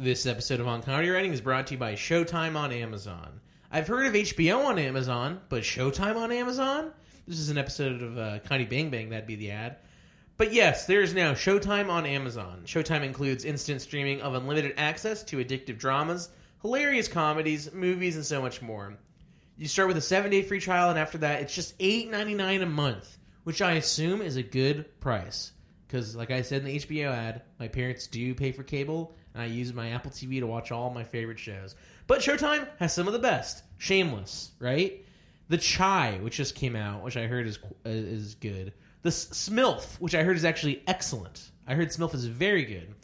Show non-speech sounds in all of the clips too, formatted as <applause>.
This episode of On Comedy Writing is brought to you by Showtime on Amazon. I've heard of HBO on Amazon, but Showtime on Amazon? This is an episode of uh, Comedy Bang Bang, that'd be the ad. But yes, there is now Showtime on Amazon. Showtime includes instant streaming of unlimited access to addictive dramas, hilarious comedies, movies, and so much more. You start with a seven day free trial, and after that, it's just $8.99 a month, which I assume is a good price. Because, like I said in the HBO ad, my parents do pay for cable, and I use my Apple TV to watch all my favorite shows. But Showtime has some of the best. Shameless, right? The Chai, which just came out, which I heard is is good. The Smilf, which I heard is actually excellent. I heard Smilf is very good.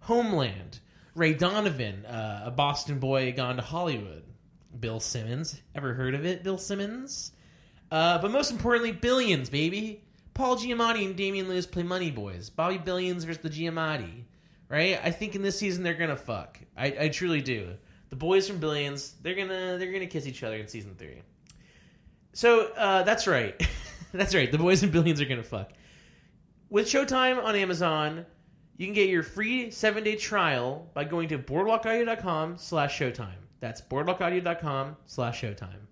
Homeland, Ray Donovan, uh, a Boston boy gone to Hollywood. Bill Simmons, ever heard of it? Bill Simmons. Uh, but most importantly, Billions, baby. Paul Giamatti and Damian Lewis play Money Boys. Bobby Billions versus the Giamatti, right? I think in this season they're gonna fuck. I, I truly do. The boys from Billions, they're gonna they're gonna kiss each other in season three. So uh, that's right. <laughs> that's right. The boys and Billions are gonna fuck. With Showtime on Amazon, you can get your free seven day trial by going to boardwalkaudio.com slash showtime. That's boardwalkaudio.com slash showtime.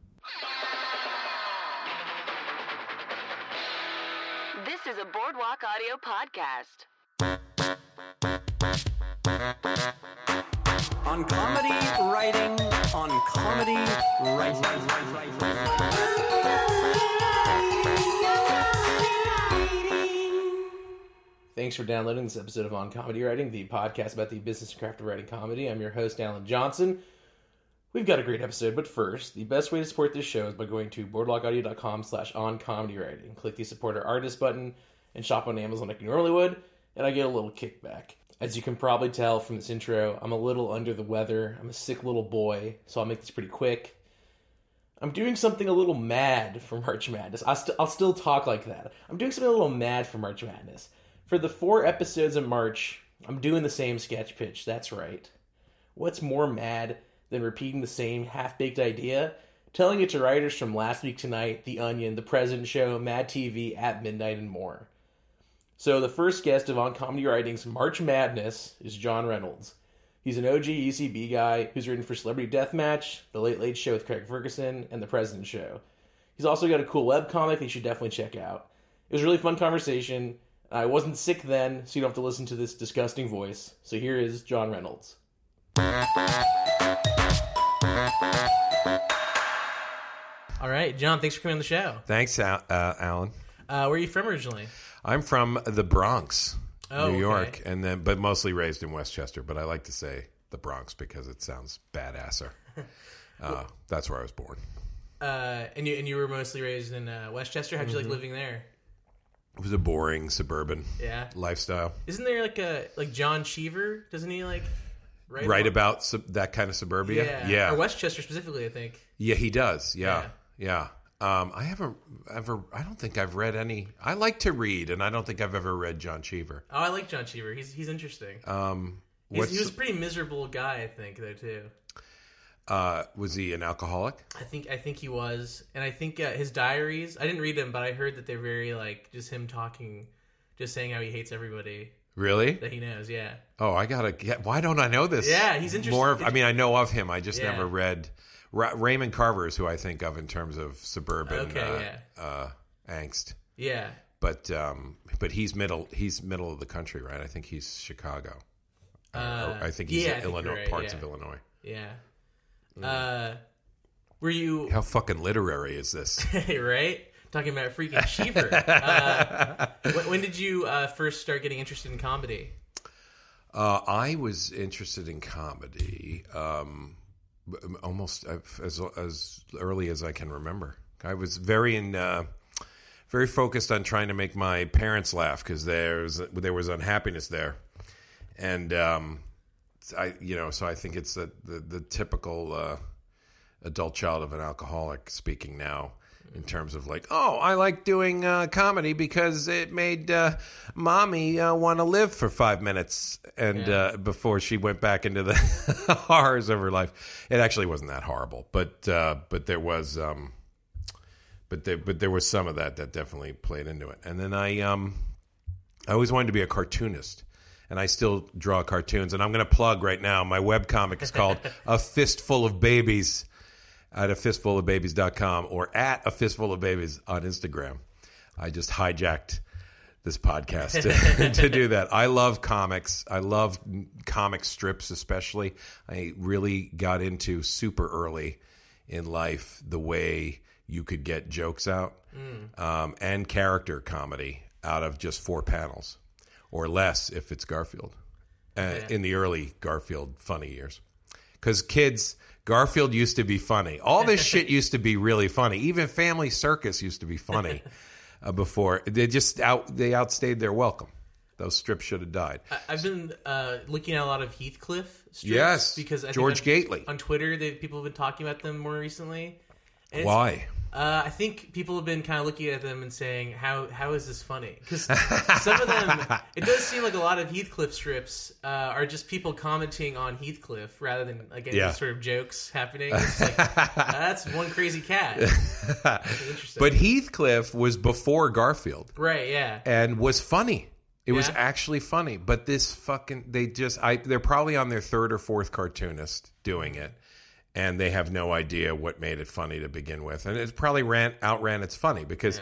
This is a Boardwalk Audio podcast. On comedy writing, on comedy writing. Thanks for downloading this episode of On Comedy Writing, the podcast about the business and craft of writing comedy. I'm your host, Alan Johnson. We've got a great episode, but first, the best way to support this show is by going to boardwalkaudio.com slash on comedy writing. Click the support our artist button and shop on Amazon like you normally would, and I get a little kickback. As you can probably tell from this intro, I'm a little under the weather. I'm a sick little boy, so I'll make this pretty quick. I'm doing something a little mad for March Madness. I'll, st- I'll still talk like that. I'm doing something a little mad for March Madness. For the four episodes of March, I'm doing the same sketch pitch. That's right. What's more mad than repeating the same half baked idea? Telling it to writers from Last Week Tonight, The Onion, The President Show, Mad TV, At Midnight, and more. So the first guest of On Comedy Writing's March Madness is John Reynolds. He's an OG ECB guy who's written for Celebrity Deathmatch, The Late Late Show with Craig Ferguson, and The President Show. He's also got a cool web comic that you should definitely check out. It was a really fun conversation. I wasn't sick then, so you don't have to listen to this disgusting voice. So here is John Reynolds. All right, John, thanks for coming on the show. Thanks, Al- uh, Alan. Uh, where are you from originally? I'm from the Bronx, Oh, New York, okay. and then but mostly raised in Westchester. But I like to say the Bronx because it sounds badasser. <laughs> Uh, that's where I was born. Uh, and you and you were mostly raised in uh, Westchester. How'd you Mm-hmm. like living there? It was a boring suburban Yeah. lifestyle. Isn't there like a like John Cheever? Doesn't he like write Right about sub- that kind of suburbia. Yeah. yeah, Or Westchester specifically, I think. Yeah, he does. Yeah, yeah. Um, I haven't ever. I don't think I've read any. I like to read, and I don't think I've ever read John Cheever. Oh, I like John Cheever. He's he's interesting. Um, he was a pretty miserable guy, I think, though too. uh, was he an alcoholic? I think I think he was, and I think uh, his diaries. I didn't read them, but I heard that they're very like just him talking, just saying how he hates everybody Really? that he knows. Yeah. Oh, I gotta get. Why don't I know this? Yeah, he's interesting. More. Of, I mean, I know of him. I just Yeah. never read. Ra- Raymond Carver is who I think of in terms of suburban Okay, uh, uh, angst. Yeah. But um, but he's middle. He's middle of the country, right? I think he's Chicago. Uh, Or I think he's yeah, think Illinois, right, parts yeah. of Illinois. Yeah. Mm. Uh, were you How fucking literary is this? <laughs> right? Talking about freaking Cheever. <laughs> uh, when, when did you uh, first start getting interested in comedy? Uh, I was interested in comedy um, almost as as early as I can remember. I was very in, uh, very focused on trying to make my parents laugh because there's there was unhappiness there, and um, I you know so I think it's the the, the typical uh, adult child of an alcoholic speaking now. In terms of like, oh, I like doing uh, comedy because it made uh, mommy uh, want to live for five minutes, and Yeah. uh, before she went back into the <laughs> horrors of her life, it actually wasn't that horrible, but uh, but there was, um, but there but there was some of that that definitely played into it. And then I um, I always wanted to be a cartoonist, and I still draw cartoons. And I'm going to plug right now my webcomic is called <laughs> A Fistful of Babies at a fistfulofbabies.com or at a fistful of babies on Instagram. I just hijacked this podcast to, <laughs> <laughs> to do that. I love comics. I love comic strips, especially. I really got into super early in life the way you could get jokes out um, and character comedy out of just four panels or less if it's Garfield uh, in the early Garfield funny years. Because kids, Garfield used to be funny. All this <laughs> shit used to be really funny. Even Family Circus used to be funny <laughs> uh, before. They just out they outstayed their welcome. Those strips should have died. I- I've been uh, looking at a lot of Heathcliff strips Yes, because I think George on, Gately. on Twitter, they, people have been talking about them more recently. Why? Uh, I think people have been kind of looking at them and saying, "How how is this funny?" Because some of them, <laughs> it does seem like a lot of Heathcliff strips uh, are just people commenting on Heathcliff rather than like any Yeah. sort of jokes happening. Like, <laughs> that's one crazy cat. <laughs> But Heathcliff was before Garfield right, yeah, and was funny. It was actually funny. But this fucking they just I they're probably on their third or fourth cartoonist doing it. And they have no idea what made it funny to begin with. And it probably ran outran its funny because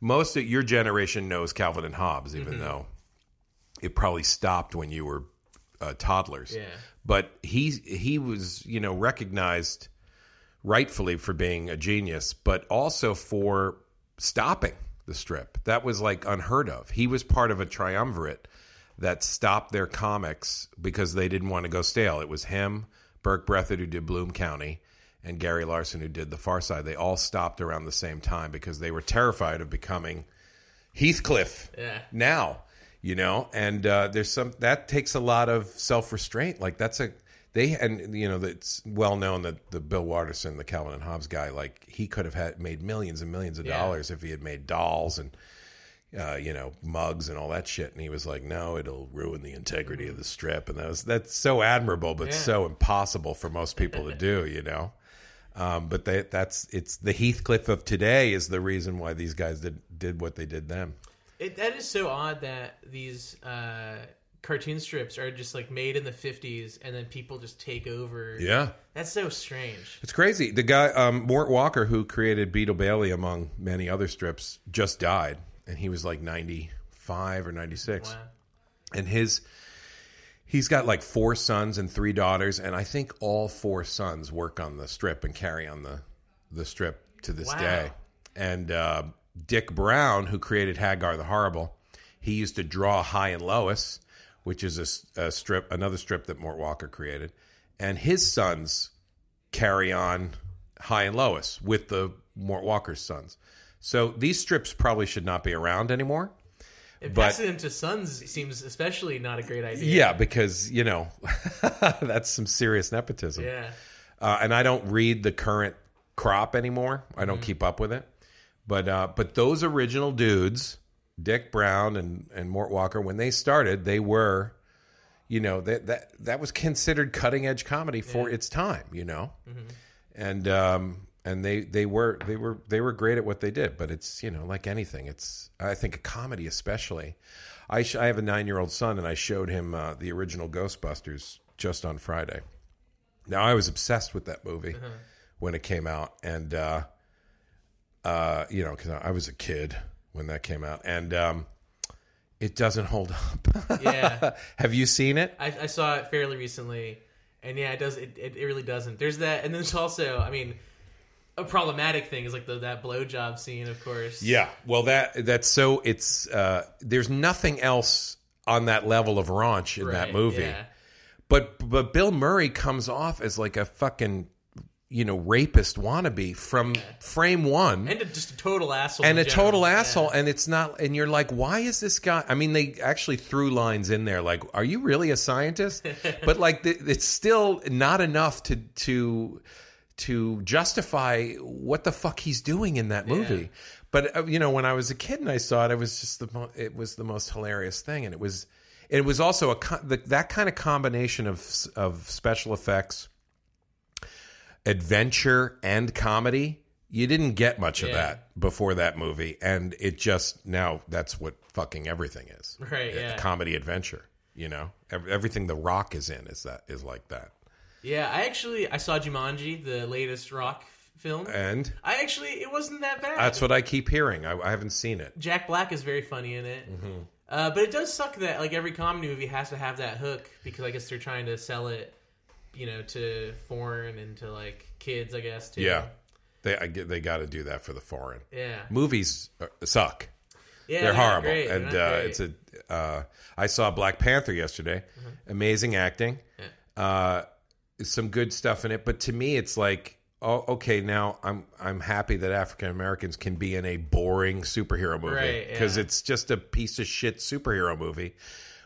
most of your generation knows Calvin and Hobbes, Mm-hmm. even though it probably stopped when you were uh, toddlers. Yeah. But he he was you know recognized rightfully for being a genius, but also for stopping the strip. That was like unheard of. He was part of a triumvirate that stopped their comics because they didn't want to go stale. It was him, Berke Breathed, who did Bloom County, and Gary Larson, who did The Far Side. They all stopped around the same time because they were terrified of becoming Heathcliff Yeah. now, you know. And uh, there's some that takes a lot of self restraint. Like that's a they and you know it's well known that the Bill Watterson, the Calvin and Hobbes guy, like he could have had made millions and millions of Yeah. dollars if he had made dolls and uh, you know mugs and all that shit. And he was like, no, it'll ruin the integrity of the strip. And that was that's so admirable, but Yeah. so impossible for most people to do, you know. Um, but they, that's it's the Heathcliff of today is the reason why these guys did did what they did then. It, that is so odd that these uh, cartoon strips are just like made in the '50s and then people just take over. Yeah. that's so strange. It's crazy. The guy, um, Mort Walker, who created Beetle Bailey, among many other strips, just died, and he was like ninety-five or ninety-six. Wow. And his, he's got like four sons and three daughters, and I think all four sons work on the strip and carry on the the strip to this Wow. day. And uh, Dik Browne, who created Hagar the Horrible, he used to draw Hi and Lois, which is a strip, another strip that Mort Walker created, and his sons carry on Hi and Lois with the Mort Walker's sons. So these strips probably should not be around anymore. And But- passing them to sons seems especially not a great idea. Yeah, because you know <laughs> that's some serious nepotism. yeah. Uh, and I don't read the current crop anymore. I Mm-hmm. don't keep up with it. But uh, but those original dudes, Dik Browne and and Mort Walker, when they started, they were, you know, that that that was considered cutting edge comedy for its time. You know, Mm-hmm. and um and they they were they were they were great at what they did. But it's you know like anything, it's I think a comedy especially. I sh- I have a nine year old son, and I showed him uh, the original Ghostbusters just on Friday. Now I was obsessed with that movie when it came out, and uh, uh, you know, because I was a kid when that came out, and um, it doesn't hold up. Yeah. <laughs> Have you seen it? I, I saw it fairly recently, and yeah, it does. It, it, it really doesn't. There's that, and then there's also, I mean, a problematic thing is like the, that blowjob scene, of course. Yeah. Well, that that's so. It's uh, there's nothing else on that level of raunch in that movie. yeah. But but Bill Murray comes off as like a fucking you know rapist wannabe from frame one. and a, just a total asshole, and a total asshole Yeah. and it's not and you're like why is this guy i mean they actually threw lines in there like are you really a scientist <laughs> but like it's still not enough to to to justify what the fuck he's doing in that movie but uh, you know when i was a kid and i saw it it was just the mo- it was the most hilarious thing and it was it was also a the, that kind of combination of of special effects adventure and comedy. You didn't get much of that before that movie, and it just now that's what fucking everything is. Right, A yeah. comedy adventure. You know, everything The Rock is in is that is like that. Yeah, I actually I saw Jumanji, the latest Rock film. And I actually it wasn't that bad. that's what I keep hearing. I, I haven't seen it. Jack Black is very funny in it. Mm-hmm. Uh, but it does suck that like every comedy movie has to have that hook because I guess they're trying to sell it, you know, to foreign and to like kids. I guess too. Yeah, they I they got to do that for the foreign yeah, movies. uh, Suck. yeah. They're not horrible, great. They're and uh, it's a. Uh, I saw Black Panther yesterday. Amazing acting, uh, some good stuff in it. But to me, it's like, oh, okay, now I'm I'm happy that African Americans can be in a boring superhero movie Right, because yeah. it's just a piece of shit superhero movie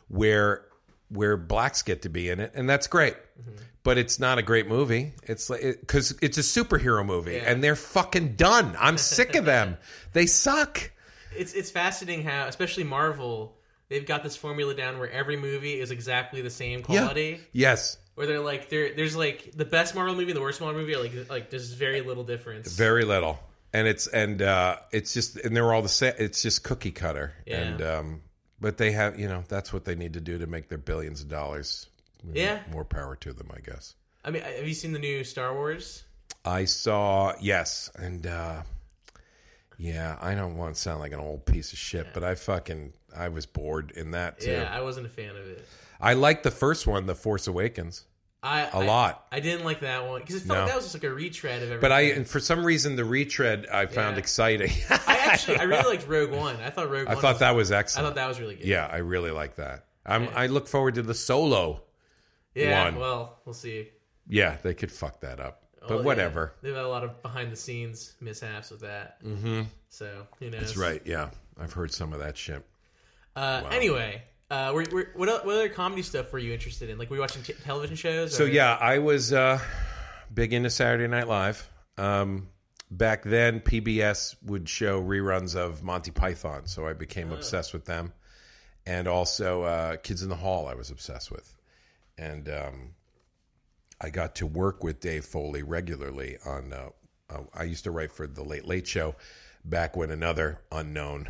where where blacks get to be in it, and that's great. Mm-hmm. But it's not a great movie. It's like because it's a superhero movie, Yeah. and they're fucking done. I'm sick of them. <laughs> They suck. it's it's fascinating how, especially Marvel, they've got this formula down where every movie is exactly the same quality. Yes. Where they're like, there, there's like the best Marvel movie, and the worst Marvel movie, are like, like there's very little difference. Very little, and it's and uh, it's just and they're all the same. It's just cookie cutter, Yeah. and um, but they have you know that's what they need to do to make their billions of dollars. Yeah. more power to them, I guess. I mean, have you seen the new Star Wars? I saw yes, and uh, yeah, I don't want to sound like an old piece of shit, but I fucking I was bored in that too. Yeah, I wasn't a fan of it. I liked the first one, The Force Awakens, I a I- lot. I didn't like that one because it felt No. like that was just like a retread of everything. But I, and for some reason, the retread I found Yeah. exciting. I actually, I really liked Rogue One. I thought Rogue I One. thought that was excellent. I thought that was really good. Yeah, I really like that. I'm, I look forward to the solo. yeah. one. Well, we'll see. Yeah, they could fuck that up, but Well, yeah. whatever. They've had a lot of behind the scenes mishaps with that. Mm-hmm. So you know, That's right. Yeah, I've heard some of that shit. Uh, Anyway, uh, we're, we're, what, what other comedy stuff were you interested in? Like, were you watching t- television shows? So yeah, I was uh, big into Saturday Night Live. Um, back then, PBS would show reruns of Monty Python, so I became obsessed with them, and also uh, Kids in the Hall. I was obsessed with, and um, I got to work with Dave Foley regularly on. Uh, uh, I used to write for the Late Late Show back when another unknown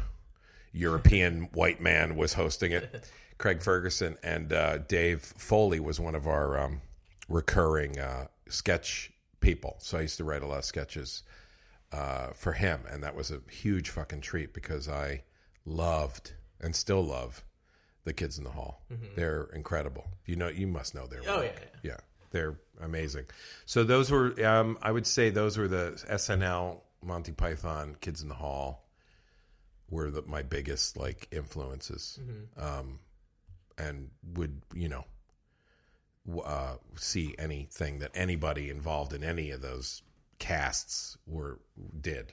European white man was hosting it, <laughs> Craig Ferguson, and uh, Dave Foley was one of our um, recurring uh, sketch people. So I used to write a lot of sketches uh, for him, and that was a huge fucking treat because I loved and still love the kids in the hall. They're incredible. You know, you must know their Oh, work. yeah, yeah, they're amazing. So those were, um, I would say, those were the SNL, Monty Python, Kids in the Hall were the, my biggest like influences, um, and would you know uh, see anything that anybody involved in any of those casts were did.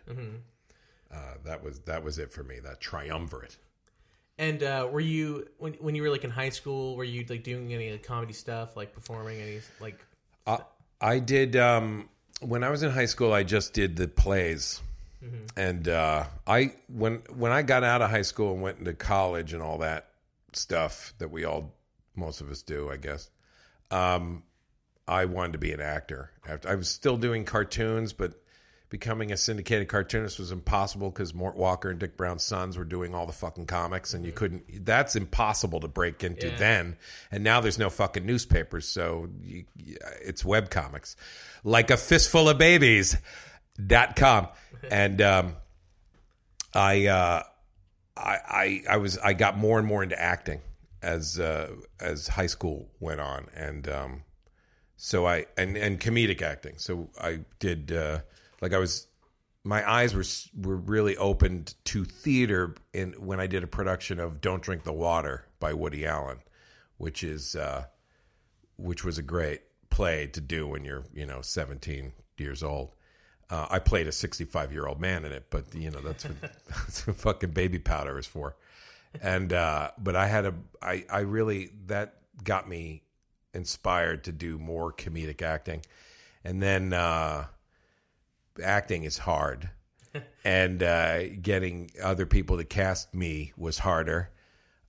Uh, that was that was it for me. That triumvirate. And uh, were you when when you were like in high school? Were you like doing any comedy stuff, like performing any like? I, I did um, when I was in high school. I just did the plays, and uh, I when when I got out of high school and went into college and all that stuff that we all most of us do, I guess. Um, I wanted to be an actor. After I was still doing cartoons, but becoming a syndicated cartoonist was impossible because Mort Walker and Dik Browne's sons were doing all the fucking comics, and you couldn't. That's impossible to break into Yeah. then. And now there's no fucking newspapers, so you, it's web comics, like a fistful of babies. Dot com, and um, I, uh, I, I, I was, I got more and more into acting as uh, as high school went on, and um, so I and and comedic acting. So I did uh, like I was my eyes were were really opened to theater in when I did a production of Don't Drink the Water by Woody Allen, which is uh, which was a great play to do when you're you know 17 years old. Uh, I played a 65 year old man in it, but you know that's what, <laughs> that's what fucking baby powder is for. And uh, but I had a I I really that got me inspired to do more comedic acting, and then uh, acting is hard, <laughs> and uh, getting other people to cast me was harder.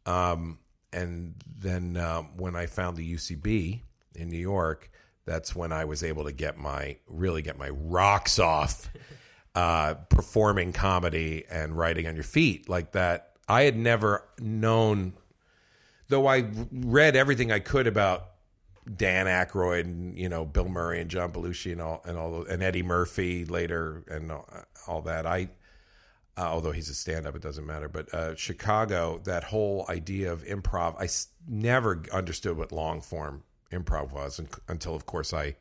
Um, and then um, when I found the UCB in New York, that's when I was able to get my really get my rocks off <laughs> uh, performing comedy and writing on your feet like that. I had never known though I read everything I could about Dan Aykroyd and you know Bill Murray and John Belushi and all and all and Eddie Murphy later and all, that. I uh, although he's a stand-up, it doesn't matter. But uh, Chicago, that whole idea of improv, I s- never understood what long form improv was un- until, of course, I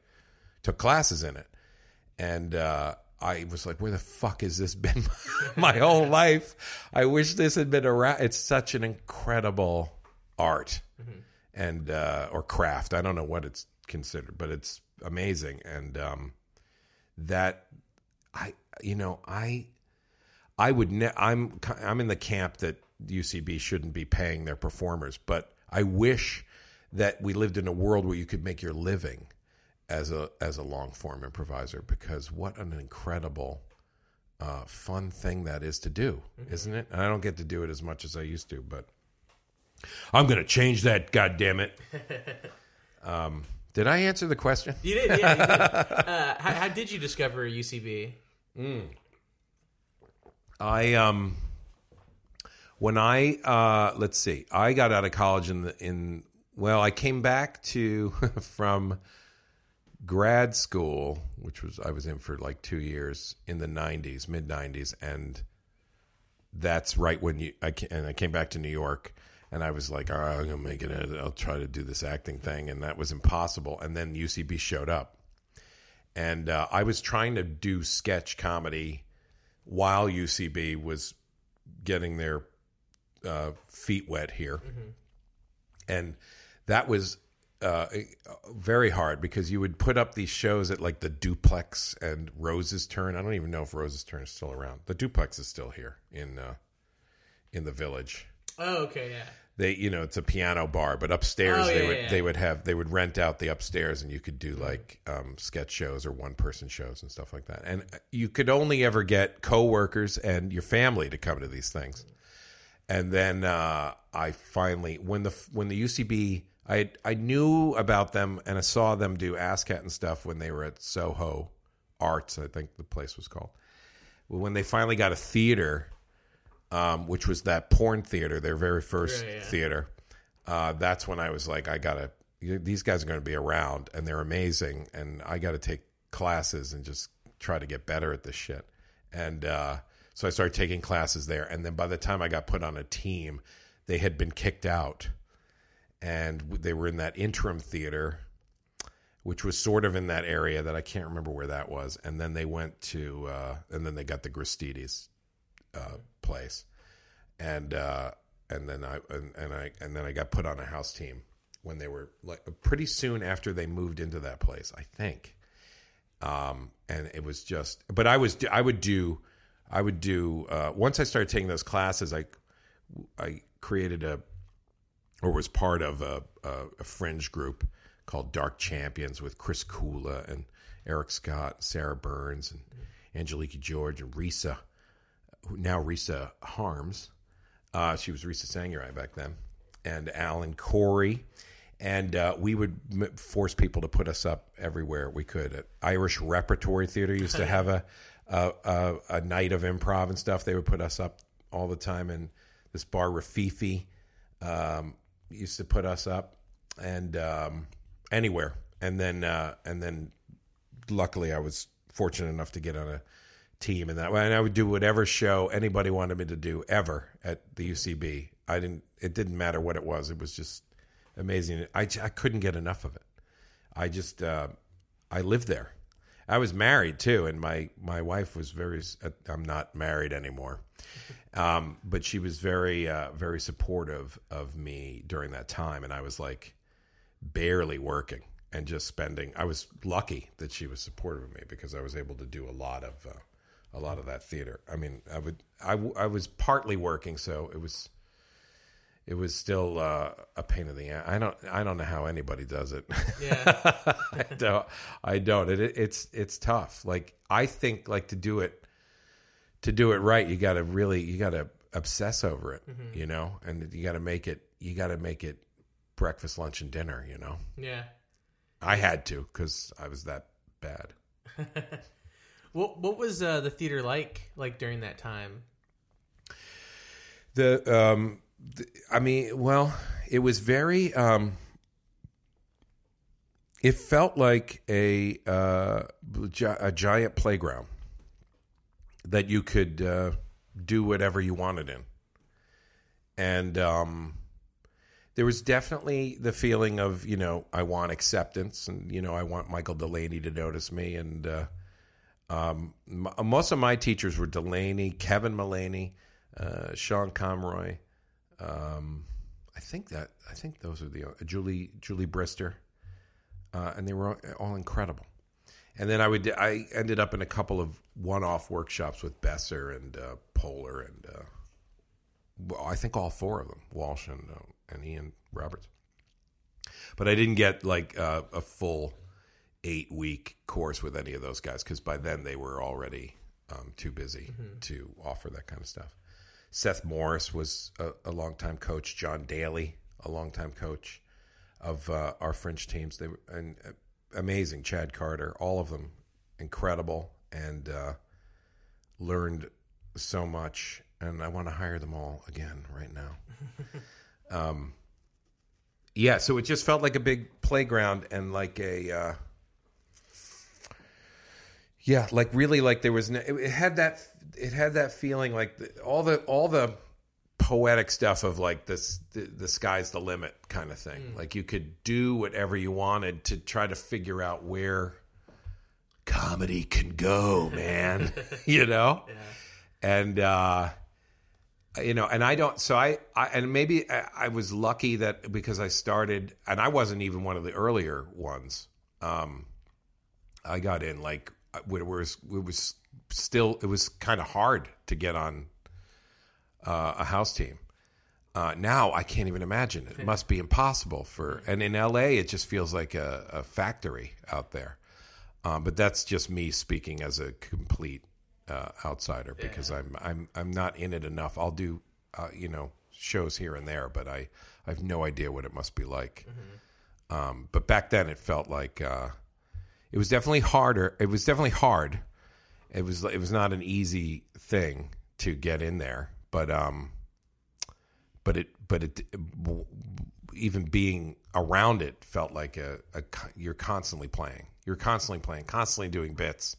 took classes in it, and uh, I was like, "Where the fuck has this been <laughs> my whole life?" I wish this had been around. It's such an incredible art and uh, or craft. I don't know what it's considered, but it's amazing, and um, that I, you know, I. I would. Ne- I'm. I'm in the camp that UCB shouldn't be paying their performers, but I wish that we lived in a world where you could make your living as a as a long form improviser because what an incredible uh, fun thing that is to do, isn't it? And I don't get to do it as much as I used to, but I'm going to change that. God damn it! <laughs> um, did I answer the question? You did, yeah. You did. <laughs> Uh, how, how did you discover UCB? I um when I uh let's see, I got out of college in the in well, I came back to <laughs> from grad school, which was I was in for like 2 years in the 90s, mid 90s and that's right when you I and I came back to New York and I was like, "All right, I'm going to make it. I'll try to do this acting thing." And that was impossible. And then UCB showed up. And uh, I was trying to do sketch comedy while UCB was getting their uh, feet wet here, and that was uh, very hard because you would put up these shows at like the Duplex and Rose's Turn. I don't even know if Rose's Turn is still around. The Duplex is still here in uh, in the village. Oh, okay, yeah. They, you know, it's a piano bar, but upstairs Oh, they yeah, would yeah. they would have they would rent out the upstairs, and you could do like um, sketch shows or one person shows and stuff like that. And you could only ever get coworkers and your family to come to these things. And then uh, I finally, when the when the UCB, I I knew about them and I saw them do ASSSSCAT and stuff when they were at Soho Arts, I think the place was called. Well, when they finally got a theater, um, which was that porn theater, their very first Right, yeah. theater, uh, that's when I was like, I gotta. These guys are going to be around, and they're amazing, and I got to take classes and just try to get better at this shit. And uh, so I started taking classes there, and then by the time I got put on a team, they had been kicked out, and they were in that interim theater, which was sort of in that area that I can't remember where that was. And then they went to, uh, and then they got the Gristedes uh, place, and uh, and then I and, and I and then I got put on a house team when they were like pretty soon after they moved into that place, I think. Um, and it was just, but I was I would do, I would do uh, once I started taking those classes, I I created a or was part of a, a, a fringe group called Dark Champions with Chris Kula and Eric Scott, Sarah Burns, and Angelique George and Risa, now Risa Harms. Uh, she was Risa Sangurai back then, and Alan Corey. And uh, we would m- force people to put us up everywhere we could. At Irish Repertory Theater used to have a, a, a a night of improv and stuff. They would put us up all the time. in this bar Rififi um, used to put us up, and um, anywhere. And then uh, and then luckily I was fortunate enough to get on a team and that way and I would do whatever show anybody wanted me to do ever at the UCB. I didn't it didn't matter what it was. It was just amazing. I I couldn't get enough of it. I just uh, I lived there. I was married too and my my wife was very I'm not married anymore. Um, but she was very uh, very supportive of me during that time and I was like barely working and just spending. I was lucky that she was supportive of me because I was able to do a lot of uh, a lot of that theater. I mean, I would I, w- I was partly working, so it was it was still uh, a pain in the ass. I don't I don't know how anybody does it. Yeah. <laughs> I don't. I don't. It, it, it's it's tough. Like I think like to do it to do it right, you got to really you got to obsess over it, you know, and you got to make it you got to make it breakfast, lunch, and dinner. You know, yeah. I had to because I was that bad. <laughs> What What was uh, the theater like? Like during that time? The um I mean, well, it was very. Um, it felt like a uh, a giant playground that you could uh, do whatever you wanted in, and um, there was definitely the feeling of you know I want acceptance, and you know I want Michael Delaney to notice me, and uh, um, m- most of my teachers were Delaney, Kevin Mullaney, uh, Sean Conroy. Um, I think that I think those are the uh, Julie Julie Brister, uh, and they were all, all incredible. And then I would I ended up in a couple of one-off workshops with Besser and uh, Poehler and uh, well, I think all four of them, Walsh and uh, and Ian Roberts. But I didn't get like uh, a full eight week course with any of those guys because by then they were already um, too busy to offer that kind of stuff. Seth Morris was a, a longtime coach. John Daly, a longtime coach of uh, our French teams. They were and uh, amazing. Chad Carter, all of them incredible, and uh, learned so much. And I want to hire them all again right now. <laughs> um, yeah, so it just felt like a big playground and like a. Yeah, like really, like there was. No, it, had that. It had that feeling like the, all the all the poetic stuff of like this. The, the sky's the limit kind of thing. Like you could do whatever you wanted to try to figure out where comedy can go, man. <laughs> <laughs> you know, and uh, you know, and I don't. So I, I and maybe I, I was lucky that because I started, and I wasn't even one of the earlier ones. Um, I got in like it was it was still it was kind of hard to get on uh, a house team. Uh, now I can't even imagine. It must be impossible for. And in LA, it just feels like a, a factory out there. Um, but that's just me speaking as a complete uh, outsider because I'm I'm I'm not in it enough. I'll do uh, you know shows here and there, but I I have no idea what it must be like. Um, but back then, it felt like uh, it was definitely harder. It was definitely hard. It was it was not an easy thing to get in there, but um, but it but it even being around it felt like a, a you're constantly playing. You're constantly playing, constantly doing bits.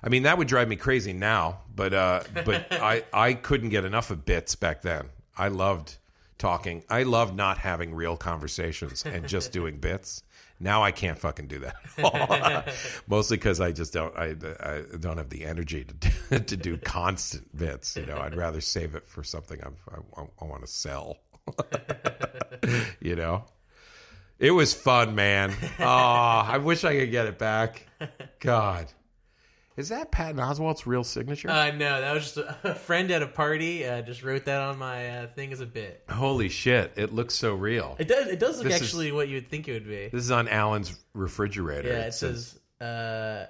I mean, that would drive me crazy now, but uh, but <laughs> I I couldn't get enough of bits back then. I loved talking. I loved not having real conversations and just doing bits. Now I can't fucking do that. <laughs> Mostly because I just don't. I, I don't have the energy to do, <laughs> to do constant bits. You know, I'd rather save it for something I'm, I, I want to sell. <laughs> you know, it was fun, man. Oh, I wish I could get it back. God, is that Patton Oswalt's real signature? Uh, no, that was just a, <laughs> a friend at a party. Uh, just wrote that on my uh, thing as a bit. Holy shit! It looks so real. It does. It does look This is- actually what you would think it would be. This is on Alan's refrigerator. Yeah, it says, uh,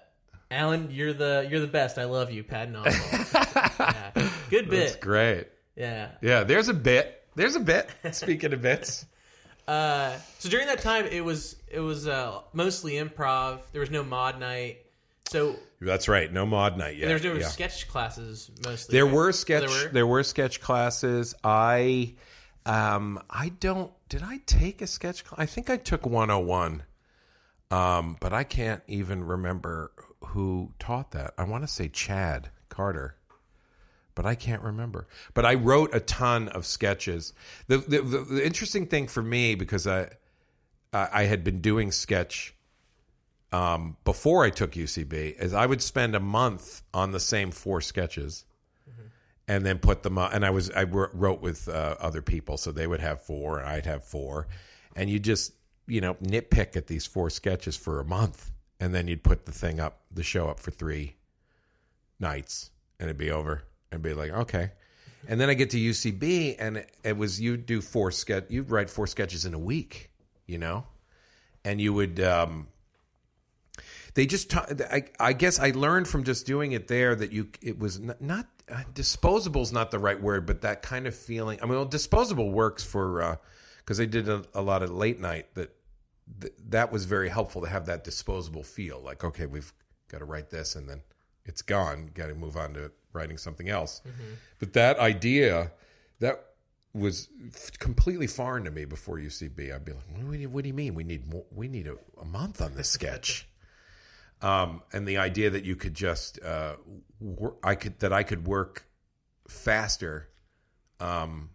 "Alan, you're the you're the best. I love you, Patton Oswalt." <laughs> yeah. Good That's bit. great. Yeah. Yeah, there's a bit. There's a bit. Speaking of bits, <laughs> Uh, so during that time, it was it was uh, mostly improv. There was no Maude night. So that's right. No Maude night yet. there there was Yeah. sketch classes mostly. There right? were sketch. There There were? were, sketch classes. I, um, I don't. Did I take a sketch? Cl- I think I took 101. Um, but I can't even remember who taught that. I want to say Chad Carter, but I can't remember. But I wrote a ton of sketches. The the, the, the interesting thing for me because I I I had been doing sketch um, before I took UCB is I would spend a month on the same four sketches and then put them up. And I was I wrote with uh, other people, so they would have four, and I'd have four, and you just you know nitpick at these four sketches for a month, and then you'd put the thing up, the show up for three nights, and it'd be over, and be like okay. And then I get to UCB, and it, it was you do four sketch, you'd write four sketches in a week, you know, and you would. Um, they just ta- I, I guess i learned from just doing it there that you it was not, not uh, disposable is not the right word but that kind of feeling i mean well, disposable works for because they did a, a lot of late night that th- that was very helpful to have that disposable feel like okay we've got to write this and then it's gone got to move on to writing something else but that idea that was f- completely foreign to me before UCB. I'd be like, "What do you, what do you mean? We need more, we need a, a month on this sketch." Um, and the idea that you could just uh, wor- I could that I could work faster um,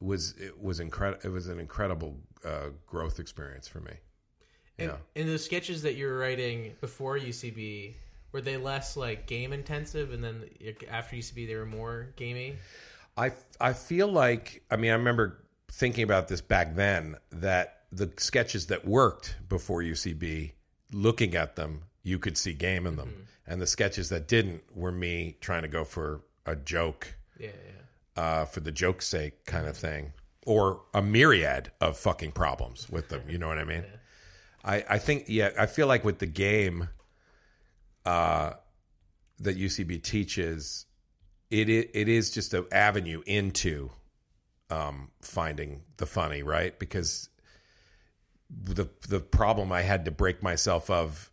was it was incredible. It was an incredible uh, growth experience for me. And, Yeah. and the sketches that you were writing before UCB were they less like game intensive, and then after UCB they were more gamey? I I feel like I mean I remember thinking about this back then that the sketches that worked before UCB, looking at them, you could see game in them, and the sketches that didn't were me trying to go for a joke, Yeah, yeah. uh, for the joke's sake kind of thing, or a myriad of fucking problems with them. You know what I mean? <laughs> I I think yeah I feel like with the game, uh, that UCB teaches it i- it is just an avenue into um, finding the funny, right? Because the the problem I had to break myself of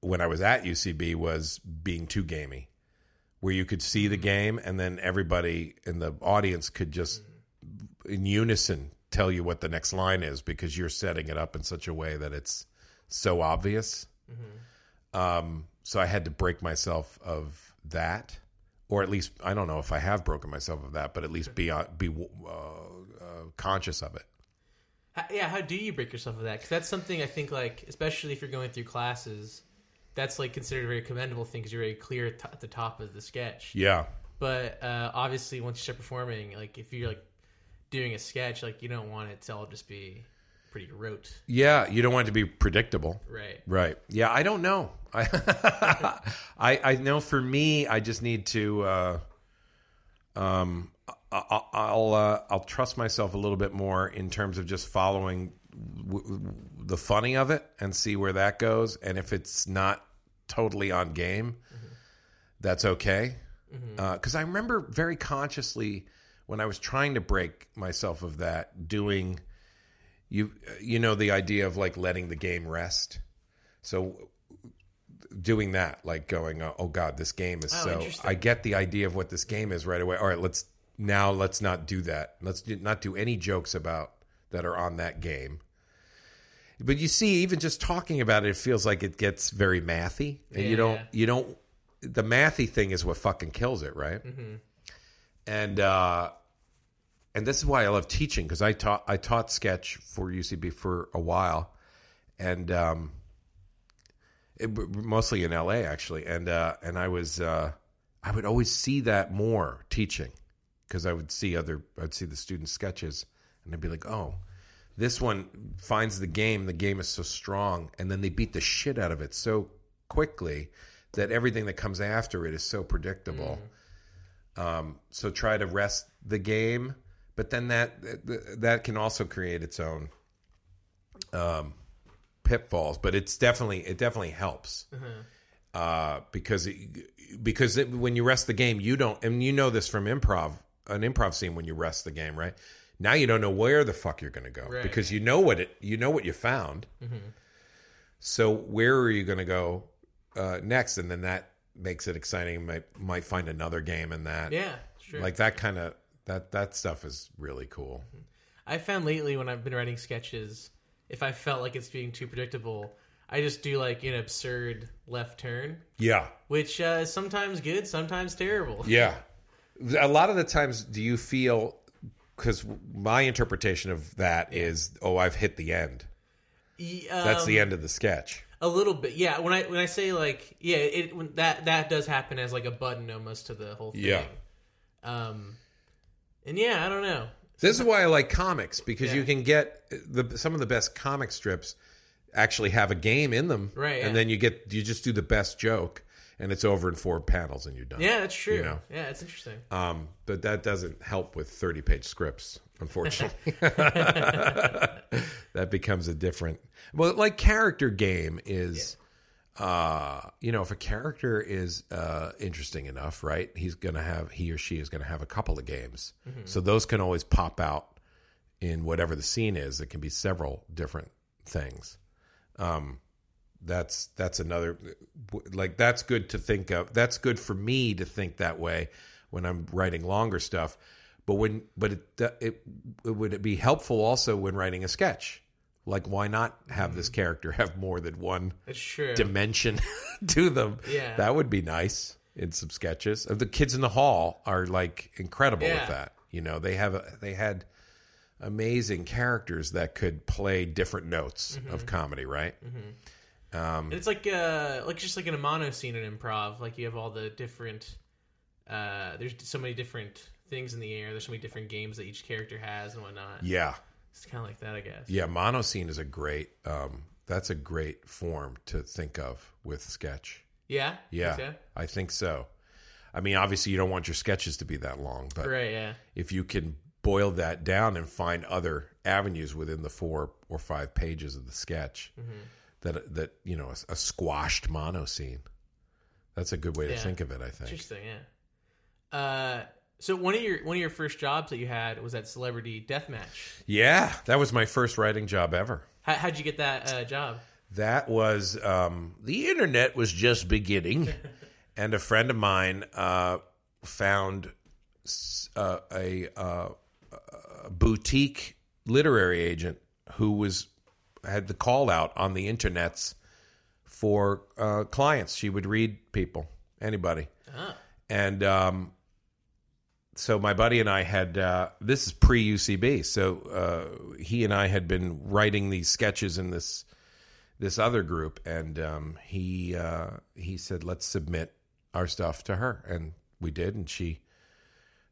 when I was at UCB was being too gamey, where you could see the game and then everybody in the audience could just in unison tell you what the next line is because you're setting it up in such a way that it's so obvious. Um, so I had to break myself of that, or at least I don't know if I have broken myself of that, but at least be uh, be uh, uh, conscious of it. How, yeah, how do you break yourself of that? Because that's something I think, like, especially if you're going through classes, that's like considered a very commendable thing because you're very clear at, t- at the top of the sketch. Yeah, But uh, obviously, once you start performing, like if you're like doing a sketch, like you don't want it to all just be pretty rote, yeah. You don't want it to be predictable. right? Right. Yeah, I don't know. I <laughs> I, I know for me, I just need to. Uh, um, I'll uh, I'll trust myself a little bit more in terms of just following w- w- the funny of it and see where that goes. And if it's not totally on game, that's okay. Because I remember very consciously when I was trying to break myself of that, doing you you know the idea of like letting the game rest. So doing that, like going, oh, oh God, this game is Oh, so. I get the idea of what this game is right away. All right, let's now let's not do that. Let's not do any jokes about that are on that game. But you see, even just talking about it, it feels like it gets very mathy, and you don't you don't. The mathy thing is what fucking kills it, right? And uh, and this is why I love teaching because I taught I taught sketch for UCB for a while, and um, it, mostly in LA actually, and uh, and I was uh, I would always see that more teaching because I would see other I'd see the student sketches and I'd be like, oh, this one finds the game. The game is so strong, and then they beat the shit out of it so quickly that everything that comes after it is so predictable. Um, so try to rest the game, but then that that can also create its own um, pitfalls. But it's definitely it definitely helps uh, because it, because it, when you rest the game, you don't, and you know this from improv, an improv scene when you rest the game, right? Now you don't know where the fuck you're going to go Right. because you know what it, you know what you found. So where are you going to go uh, next? And then that makes it exciting. Might might find another game in that. Yeah, sure. like that kind of that that stuff is really cool. I found lately when I've been writing sketches, if I felt like it's being too predictable, I just do like an absurd left turn, Yeah, which uh, is sometimes good, sometimes terrible. yeah. A lot of the times, do you feel? Because my interpretation of that is, oh, I've hit the end. Y- That's um, the end of the sketch. A little bit, yeah. When I when I say like, yeah, it when that that does happen as like a button almost to the whole thing. Yeah. Um, and yeah, I don't know. This is why I like comics because you can get the some of the best comic strips actually have a game in them, Right, yeah. And then you get you just do the best joke, and it's over in four panels, and you're done. Yeah, that's true. You know. Yeah, it's interesting. Um, but that doesn't help with 30 page scripts, unfortunately. <laughs> that becomes a different. Well, like character game is, uh, you know, if a character is uh, interesting enough, right? He's gonna have he or she is gonna have a couple of games, so those can always pop out in whatever the scene is. It can be several different things. Um, that's that's another like that's good to think of that's good for me to think that way when i'm writing longer stuff But when but it it would it would be helpful also when writing a sketch. Like why not have this character have more than one dimension <laughs> to them? Yeah. That would be nice in some sketches. Uh, The kids in the hall are like incredible Yeah. with that. You know, they have a, they had amazing characters that could play different notes Mm-hmm. of comedy, right? And it's like uh like just like in a mono scene in improv, like you have all the different uh there's so many different things in the air, there's so many different games that each character has and whatnot. Yeah. It's kinda like that I guess. Yeah, mono scene is a great um that's a great form to think of with sketch. Yeah? Yeah. Think I think so. I mean, obviously you don't want your sketches to be that long, but? Right, yeah. if you can boil that down and find other avenues within the four or five pages of the sketch Mm-hmm. That that you know a, a squashed mono scene that's a good way to think of it i think Interesting, yeah. Uh so one of your one of your first jobs that you had was at Celebrity Deathmatch. yeah that was my first writing job ever How, how'd you get that uh, job? that was um, the internet was just beginning <laughs> and a friend of mine uh, found s- uh, a, uh, a boutique literary agent who was had the call out on the internets for uh, clients. She would read people anybody. Oh. and um, so my buddy and I had uh, this is pre UCB, so uh, he and I had been writing these sketches in this this other group, and um, he uh, he said let's submit our stuff to her, and we did, and she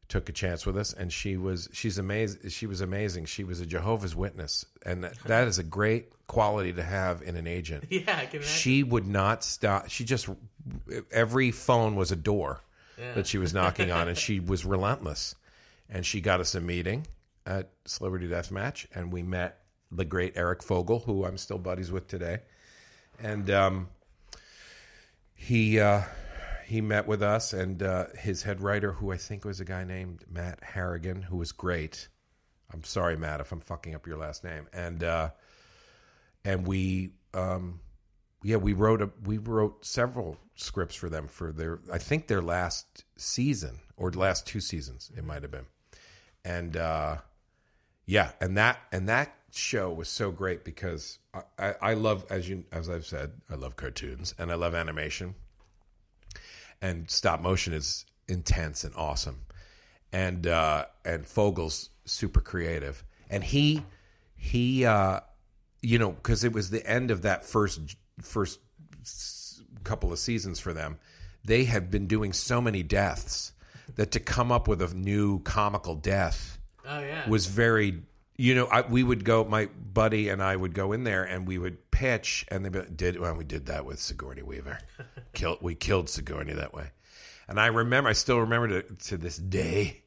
took a chance with us, and she was she's amazing. She was amazing. She was a Jehovah's Witness, and that, that is a great quality to have in an agent. <laughs> Yeah, I can imagine. She would not stop. She just every phone was a door that she was knocking on, and <laughs> she was relentless. And she got us a meeting at Celebrity death match and we met the great Eric Fogel, who I'm still buddies with today. And um, he uh, he met with us, and uh, his head writer, who I think was a guy named Matt Harrigan, who was great. I'm sorry, Matt, if I'm fucking up your last name. And uh, and we um, yeah we wrote a we wrote several scripts for them for their i think their last season or last two seasons it might have been and uh yeah and that and that show was so great because I, I, I love as you as i've said i love cartoons and i love animation and stop motion is intense and awesome and uh and fogel's super creative and he he uh you know because it was the end of that first first couple of seasons for them they had been doing so many deaths that to come up with a new comical death oh yeah. was very you know I, we would go my buddy and i would go in there and we would pitch and they like, did well we did that with sigourney weaver <laughs> killed we killed sigourney that way and i remember i still remember to, to this day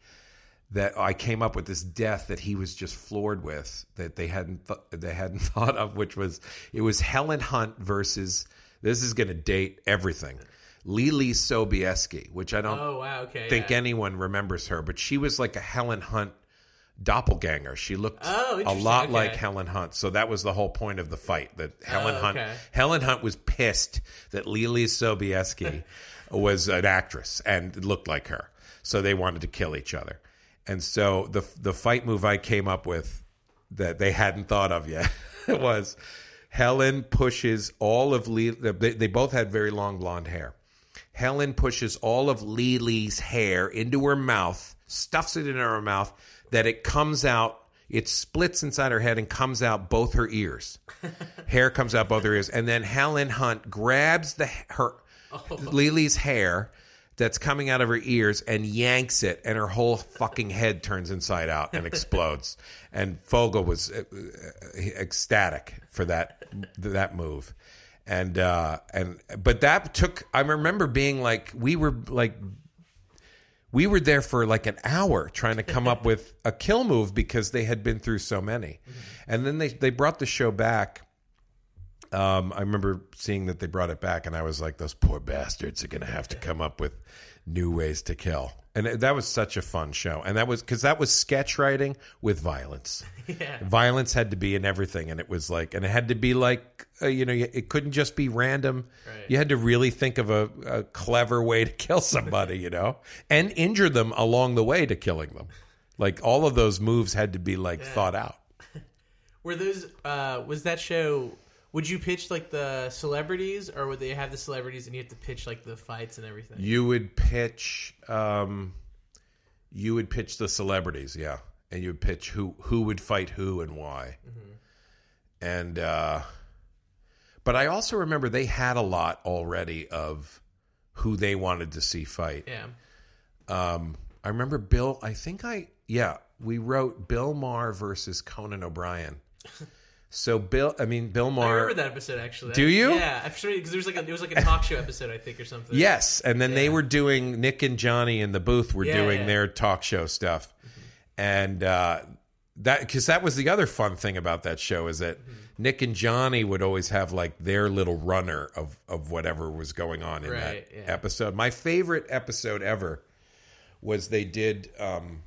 that I came up with this death that he was just floored with that they hadn't th- they hadn't <laughs> thought of, which was it was Helen Hunt versus this is going to date everything, Leelee Sobieski, which I don't oh wow, okay. think yeah. anyone remembers her, but she was like a Helen Hunt doppelganger. She looked Oh, a lot Okay. like Helen Hunt. So that was the whole point of the fight. That oh, Helen Oh, Hunt okay. Helen Hunt was pissed that Leelee Sobieski <laughs> was an actress and looked like her. So they wanted to kill each other. And so the the fight move I came up with that they hadn't thought of yet <laughs> was Helen pushes all of Lee. They, they both had very long blonde hair. Helen pushes all of Lily's hair into her mouth, stuffs it in her mouth, that it comes out. It splits inside her head and comes out both her ears. <laughs> hair comes out both her ears, and then Helen Hunt grabs the her Lily's hair that's coming out of her ears and yanks it, and her whole fucking head turns inside out and explodes. and Fogel was uh, uh, ecstatic for that that move, and uh, and but that took. I remember being like, we were like. We were there for like an hour trying to come up <laughs> with a kill move because they had been through so many. And then they, they brought the show back um, I remember seeing that they brought it back, and I was like, "Those poor bastards are going to have to come up with new ways to kill." And that was such a fun show, and that was because that was sketch writing with violence. <laughs> Yeah. Violence had to be in everything, and it was like, and it had to be like, uh, you know, it couldn't just be random. Right. You had to really think of a, a clever way to kill somebody, you know, and injure them along the way to killing them. Like all of those moves had to be like thought out. <laughs> Were those uh was that show would you pitch like the celebrities or would they have the celebrities and you have to pitch like the fights and everything? You would pitch, um, you would pitch the celebrities, yeah, and you would pitch who who would fight who and why. And uh, but I also remember they had a lot already of who they wanted to see fight. Yeah. Um, I remember Bill. I think I yeah we wrote Bill Maher versus Conan O'Brien. <laughs> So Bill, I mean Bill I Maher. remember that episode actually. Do you? Yeah, I'm sure because there was like a there was like a talk show episode I think or something. Yes, and then they were doing Nick and Johnny in the booth were Yeah, doing yeah. their talk show stuff, and uh, that because that was the other fun thing about that show is that Mm-hmm. Nick and Johnny would always have like their little runner of of whatever was going on in Right, that yeah. episode. My favorite episode ever was they did um,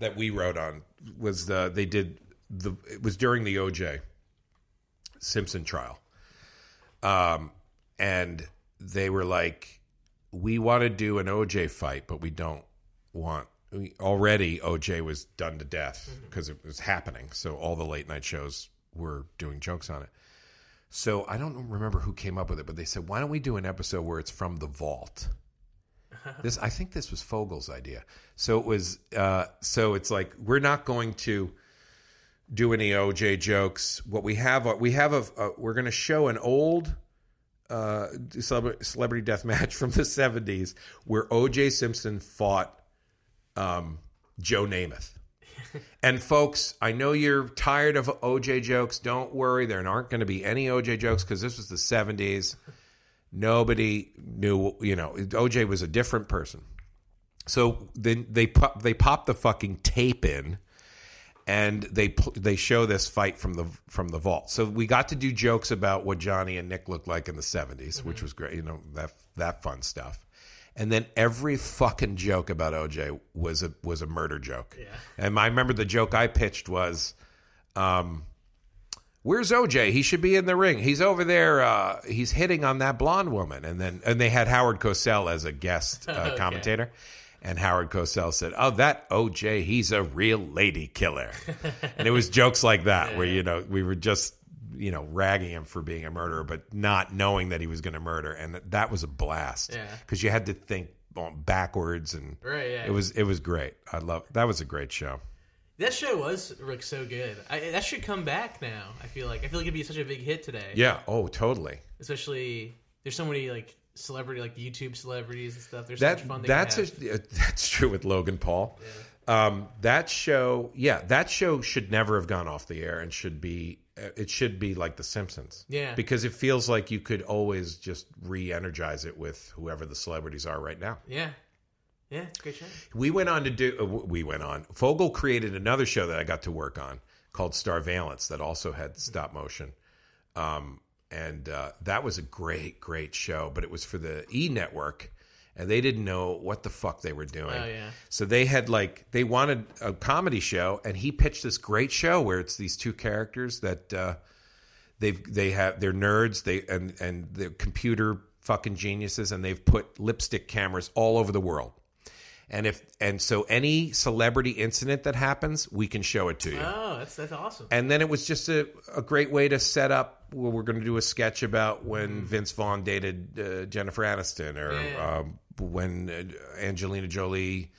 that we wrote on was the they did the it was during the OJ Simpson trial. Um, and they were like, "We want to do an OJ fight, but we don't want." We, already, OJ was done to death because it was happening. So all the late night shows were doing jokes on it. So I don't remember who came up with it, but they said, "Why don't we do an episode where it's from the vault?" <laughs> This, I think, this was Fogel's idea. So it was. Uh, so it's like we're not going to do any OJ jokes. What we have, we have a, a we're going to show an old uh, celebrity death match from the '70s where OJ Simpson fought um, Joe Namath. <laughs> and folks, I know you're tired of OJ jokes. Don't worry, there aren't going to be any OJ jokes because this was the '70s. Nobody knew, you know, OJ was a different person. So then they pop, they pop the fucking tape in and they they show this fight from the from the vault. So we got to do jokes about what Johnny and Nick looked like in the 70s, which was great, you know, that that fun stuff. And then every fucking joke about OJ was a was a murder joke. Yeah. And I remember the joke I pitched was um Where's OJ? He should be in the ring. He's over there. Uh, he's hitting on that blonde woman, and then and they had Howard Cosell as a guest uh, <laughs> Okay. commentator, and Howard Cosell said, "Oh, that OJ, he's a real lady killer," <laughs> and it was jokes like that where you know we were just you know ragging him for being a murderer, but not knowing that he was going to murder, and that was a blast Yeah. because you had to think backwards, and Right, yeah. it was it was great. I love that was a great show. That show was Rick so good. I, that should come back now. I feel like I feel like it'd be such a big hit today. Yeah. Oh, totally. Especially there's so many like celebrity like YouTube celebrities and stuff. There's that so much fun. They that's a, <laughs> that's true with Logan Paul. Um, that show, yeah, that show should never have gone off the air and should be it should be like The Simpsons. Yeah. because it feels like you could always just re-energize it with whoever the celebrities are right now. yeah, yeah. It's a great show. We went on to do. Uh, we went on. Fogel created another show that I got to work on called Starveillance that also had stop motion, um, and uh, that was a great, great show. But it was for the E Network, and they didn't know what the fuck they were doing. Oh, yeah. So they had like they wanted a comedy show, and he pitched this great show where it's these two characters that uh, they've they have they're nerds they and and they're computer fucking geniuses, and they've put lipstick cameras all over the world. And if and so any celebrity incident that happens, we can show it to you. Oh, that's that's awesome. And then it was just a, a great way to set up. Well, we're going to do a sketch about when Vince Vaughn dated uh, Jennifer Aniston, or Yeah. um, when uh, Angelina Jolie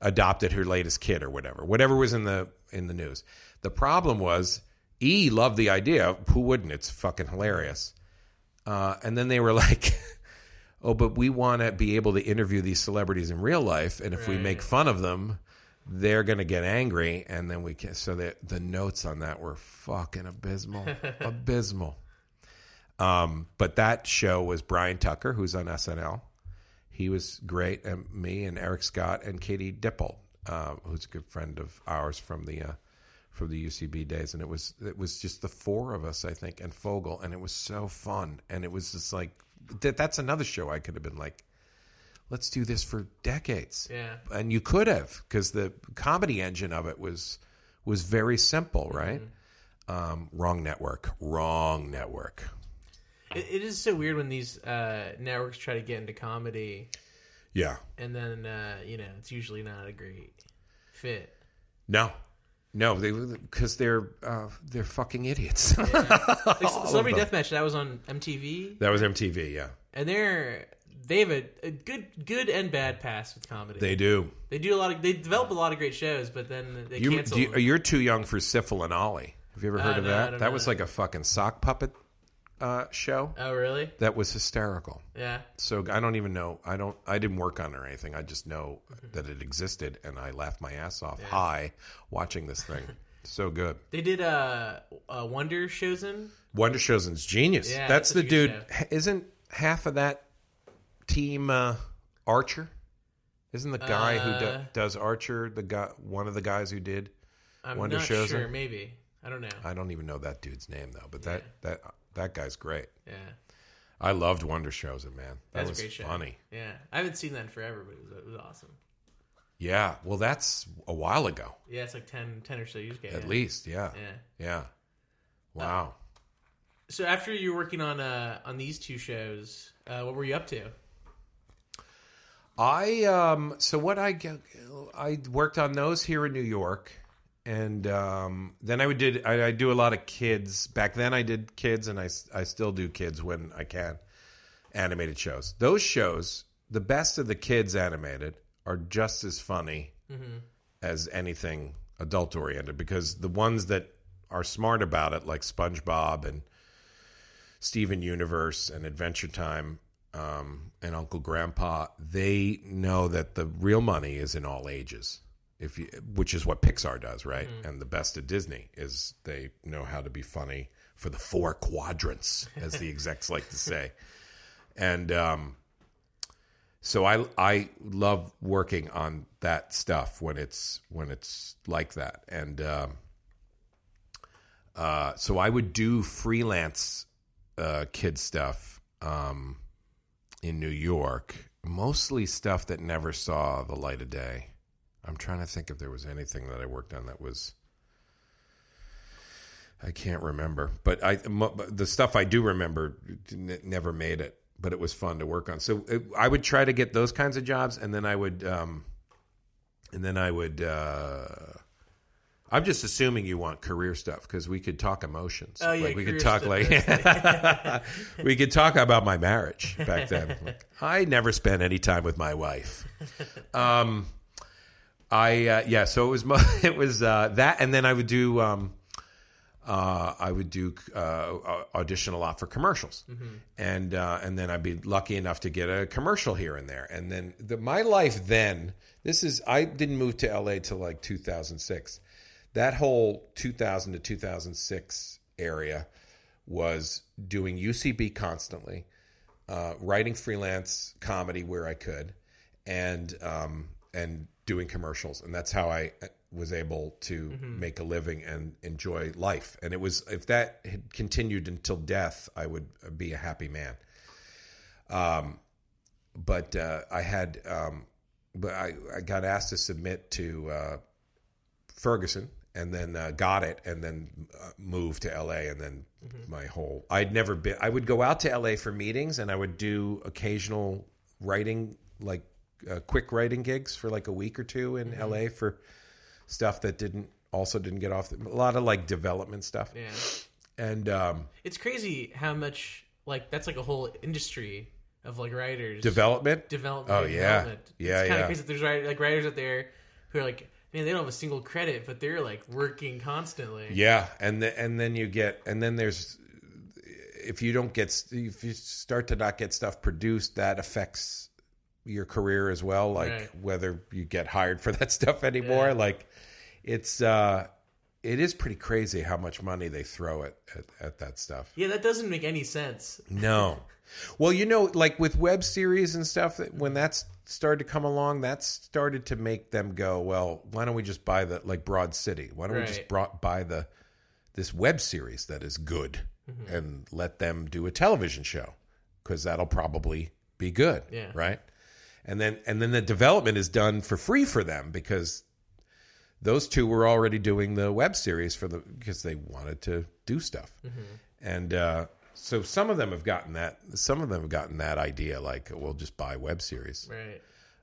adopted her latest kid, or whatever. Whatever was in the in the news. The problem was E loved the idea. Who wouldn't? It's fucking hilarious. Uh, and then they were like, <laughs> "Oh, but we want to be able to interview these celebrities in real life, and if we make fun of them." they're going to get angry and then we can so the the notes on that were fucking abysmal. <laughs> Abysmal. Um but that show was Bryan Tucker who's on SNL he was great and me and Eric Scott and Katie Dippold uh, who's a good friend of ours from the uh, from the UCB days. And it was it was just the four of us I think and Fogel and it was so fun. And it was just like that, that's another show I could have been like let's do this for decades. Yeah. and you could have because the comedy engine of it was was very simple right? Um, wrong network wrong network. It, it is so weird when these uh, networks try to get into comedy, yeah. And then uh, you know it's usually not a great fit. No, no, they because they're uh, they're fucking idiots. <laughs> Like, Celebrity Deathmatch that was on MTV, that was MTV. Yeah, and they're they have a, a good good and bad past with comedy. they do. They do a lot of they develop a lot of great shows, but then they You, cancel. do you, you're too young for Sifl and Olly. Have you ever heard Uh, of no, that? That know was like a fucking sock puppet uh, show. oh really? That was hysterical. Yeah. So I don't even know. I don't. I didn't work on it or anything. I just know that it existed, and I laughed my ass off high watching this thing. <laughs> so good. They did uh, uh Wonder Showzen. Wonder Showzen's genius. Yeah, That's that's the such a good dude. h- Isn't half of that team uh, Archer? Isn't the guy who do, Uh, does Archer the guy? One of the guys who did. I'm Wonder not sure. Maybe I don't know. I don't even know that dude's name though. But that that that guy's great. yeah, I loved Wonder Showzen, man. That that's was a great show. funny. Yeah, I haven't seen that in forever, but it was, it was awesome. Yeah. Well, that's a while ago, Yeah, it's like 10, 10 or so years ago. at yeah. least. Yeah. Yeah. Yeah. Wow. So after you were working on uh on these two shows, uh, what were you up to? I um so what I I worked on those here in New York and um then I would did I, I do a lot of kids back then I did kids and I I still do kids when I can animated shows those shows the best of the kids animated are just as funny as anything adult oriented because the ones that are smart about it like SpongeBob and Steven Universe and Adventure Time um, and Uncle Grandpa, they know that the real money is in all ages. If you, which is what Pixar does, right? And the best of Disney is they know how to be funny for the four quadrants, as the execs like to say. <laughs> And um, so I I love working on that stuff when it's when it's like that. And um, uh, so I would do freelance uh, kid stuff um, in New York, mostly stuff that never saw the light of day. I'm trying to think if there was anything that I worked on that was. I can't remember, but I the stuff I do remember never made it, but it was fun to work on. So it, I would try to get those kinds of jobs, and then I would, um, and then I would. Uh, I'm just assuming you want career stuff because we could talk emotions. Oh, yeah, like we could talk like <laughs> we could talk about my marriage back then. <laughs> Like, I never spent any time with my wife. Um, I uh, yeah, so it was <laughs> it was uh, that, and then I would do um, uh, I would do uh, audition a lot for commercials, and uh, and then I'd be lucky enough to get a commercial here and there, and then the, my life then. This is I didn't move to LA till like 2006. That whole 2000 to 2006 area was doing UCB constantly, uh, writing freelance comedy where I could, and um, and doing commercials, and that's how I uh, was able to make a living and enjoy life. And it was if that had continued until death, I would be a happy man. Um, but uh, I had, um, but I, I got asked to submit to uh, Ferguson and then uh, got it and then uh, moved to LA and then my whole I'd never been I would go out to LA for meetings and I would do occasional writing like uh, quick writing gigs for like a week or two in LA for stuff that didn't also didn't get off the, a lot of like development stuff Yeah, and um, it's crazy how much like that's like a whole industry of like writers development development. Oh, yeah. development. Yeah, it's kind yeah. of crazy. that There's like writers out there who are like, man, they don't have a single credit, but they're like working constantly. Yeah, and the, and then you get and then there's if you don't get if you start to not get stuff produced, that affects your career as well. Like Right. whether you get hired for that <laughs> stuff anymore. Yeah. Like it's uh it is pretty crazy how much money they throw at, at, at that stuff. Yeah, that doesn't make any sense. No. Well, you know, like with web series and stuff, that when that's started to come along, that started to make them go, well, why don't we just buy the like Broad City? Why don't we just brought buy the this web series that is good and let them do a television show because that'll probably be good, Yeah. right? And then and then the development is done for free for them because those two were already doing the web series for the because they wanted to do stuff and uh, so some of them have gotten that some of them have gotten that idea like we'll just buy web series Right.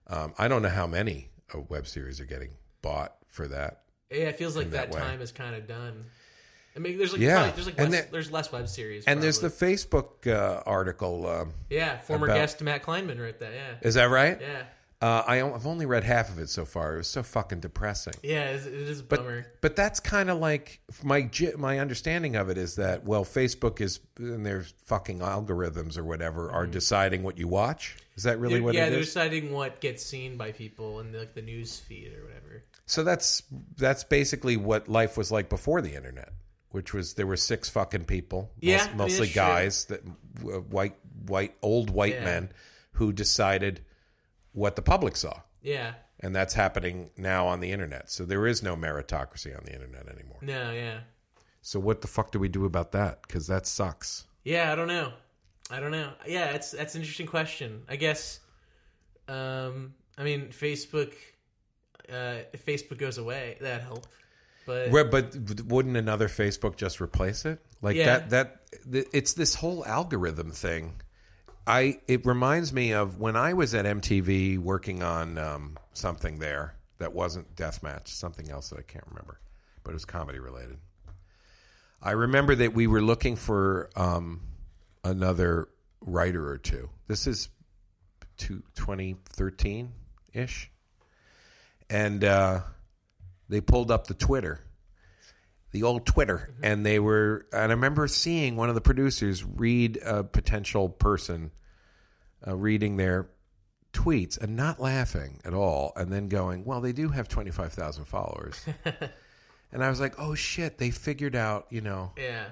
um, i don't know how many uh, web series are getting bought for that Yeah, it feels like that, that time is kind of done. I mean, there's like Yeah, probably, there's like and less, there- there's less web series, And there's the. Facebook uh, article. Um, yeah former about- guest Matt Klinman wrote that. Yeah, is that right? yeah, Uh, I, I've only read half of it so far. It was so fucking depressing. yeah. It is, it is a But bummer. but that's kind of like my my understanding of it is that well, Facebook is and their fucking algorithms or whatever are deciding what you watch. Is that really They're- what Mm-hmm. yeah, they're is? deciding what gets seen by people in like the news feed or whatever. So that's that's basically what life was like before the internet, which was there were six fucking people, Yeah, most- mostly that's true. guys that uh, white white old white Yeah. men who decided what the public saw. Yeah, And that's happening now on the internet. So there is no meritocracy on the internet anymore. no, yeah, So what the fuck do we do about that? Because that sucks. yeah. I don't know. I don't know. Yeah, it's that's an interesting question. I guess. Um, I mean, Facebook. Uh, if Facebook goes away, that help. But Well, but wouldn't another Facebook just replace it? Like Yeah. that that th- it's this whole algorithm thing. I it reminds me of when I was at MTV working on um, something there that wasn't deathmatch, something else that I can't remember, but it was comedy related. I remember that we were looking for um, another writer or two. This is to 2013 ish, and uh, they pulled up the Twitter, the old Twitter, and they were. And I remember seeing one of the producers read a potential person uh, reading their tweets and not laughing at all, and then going, "Well, they do have twenty five thousand followers." <laughs> and I was like, "Oh shit!" They figured out, you know, yeah,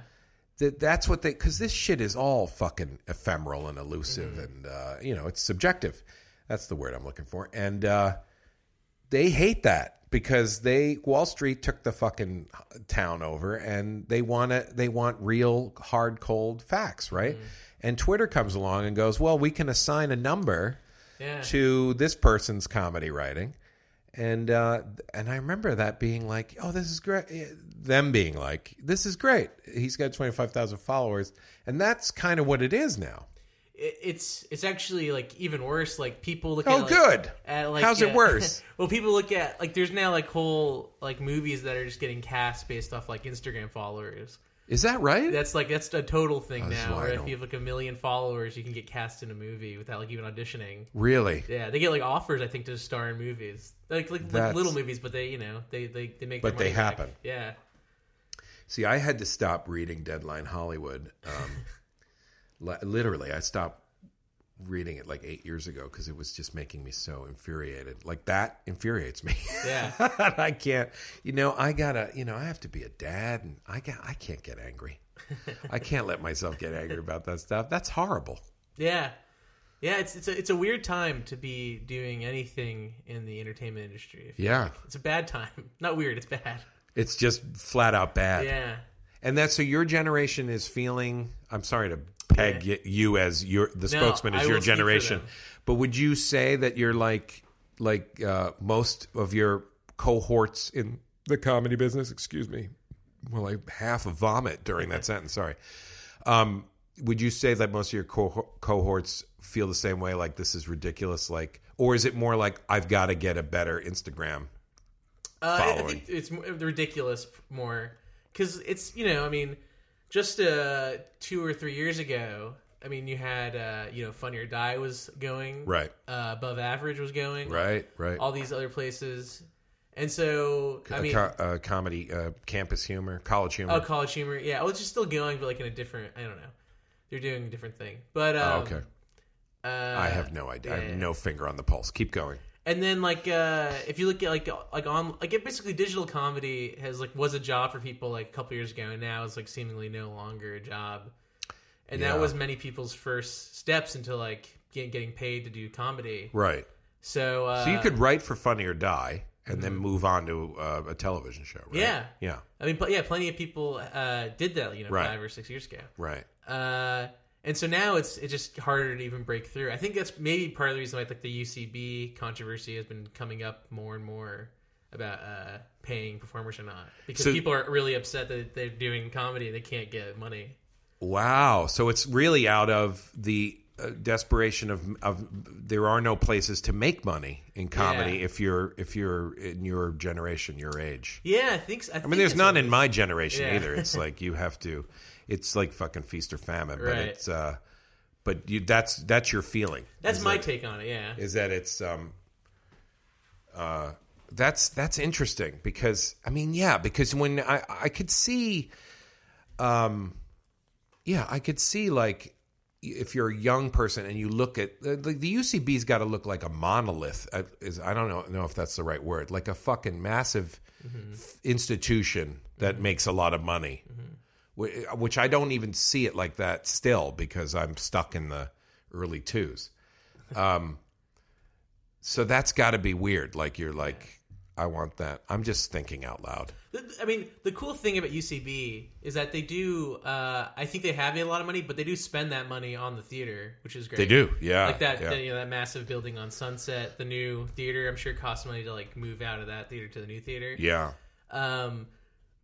that that's what they because this shit is all fucking ephemeral and elusive and uh, you know it's subjective that's the word i'm looking for and uh, they hate that because they wall street took the fucking town over and they want to they want real hard cold facts right and twitter comes along and goes well we can assign a number yeah. to this person's comedy writing. And uh, and I remember that being like, oh, this is great. Them being like, this is great. He's got twenty five thousand followers, and that's kind of what it is now. It- it's it's actually like even worse. Like people look. Oh, at, like, good. At, like, How's it uh, worse? <laughs> well, people look at like there's now like whole like movies that are just getting cast based off like Instagram followers. Is that right? That's like that's a total thing That's now. Where if you have like a million followers, you can get cast in a movie without like even auditioning. really? Yeah, they get like offers. I think to star in movies, like like, like little movies, but they you know they they, they make. But they back. happen. Yeah. See, I had to stop reading Deadline Hollywood. Um, <laughs> literally, I stopped reading it like eight years ago because it was just making me so infuriated. Like that infuriates me. Yeah. <laughs> I can't. You know, I gotta. You know, I have to be a dad, and I got. I can't get angry. <laughs> I can't let myself get angry about that stuff. That's horrible. Yeah, yeah. It's it's a it's a weird time to be doing anything in the entertainment industry. Yeah. like. it's a bad time. <laughs> Not weird. It's bad. It's just flat out bad. Yeah, And that's so your generation is feeling. I'm sorry to peg y you as your the spokesman I as your will speak for generation, but would you say that you're like like uh, most of your cohorts in the comedy business? Excuse me. Well, I half vomit during that <laughs> sentence. Sorry. Um, would you say that most of your co- cohorts feel the same way? Like this is ridiculous. Like, or is it more like I've got to get a better Instagram? uh, I- I think it's ridiculous more because it's you know I mean just uh, two or three years ago. I mean, you had uh, you know Funny or Die was going Right. Uh, Above Average was going Right. Right. All these other places, and so I mean, co- uh, comedy, uh, campus humor, college humor. Oh, College Humor. Yeah, well, it's just still going, but like in a different. I don't know. They're doing a different thing. But um, Oh, okay. Uh, I have no idea. I have no finger on the pulse. Keep going. And then like uh, if you look at like like on like it basically digital comedy has like was a job for people like a couple years ago, and now it's like seemingly no longer a job. And Yeah. that was many people's first steps into like get, getting paid to do comedy. Right. So uh, So you could write for Funny or Die and then move on to uh, a television show, right? Yeah. Yeah. I mean, yeah, plenty of people uh, did that, you know, Right. five or six years ago. Right. Uh, and so now it's it's just harder to even break through. I think that's maybe part of the reason why like the UCB controversy has been coming up more and more about uh, paying performers or not because So- people are really upset that they're doing comedy and they can't get money. Wow. So it's really out of the uh, desperation of of there are no places to make money in comedy Yeah. if you're if you're in your generation, your age. Yeah, I think. so. I, I mean, there's none in my generation Yeah. either. It's <laughs> like you have to. It's like fucking feast or famine, but Right. it's. uh But you, that's that's your feeling. That's is my that- take on it. Yeah. Is that it's um. Uh, that's that's interesting because I mean, yeah, because when I I could see, um, yeah, I could see like if you're a young person and you look at the, the UCB's got to look like a monolith. uh, Is I don't know know if that's the right word, like a fucking massive f- institution that makes a lot of money, Wh- which I don't even see it like that still because I'm stuck in the early twos. Um, so that's got to be weird. Like you're like, I want that. I'm just thinking out loud. I mean, the cool thing about UCB is that they do. Uh, I think they have a lot of money, but they do spend that money on the theater, which is great. They do, yeah, Like that, yeah. the- you know, that massive building on Sunset, the new theater. I'm sure costs money to like move out of that theater to the new theater. Yeah. Um,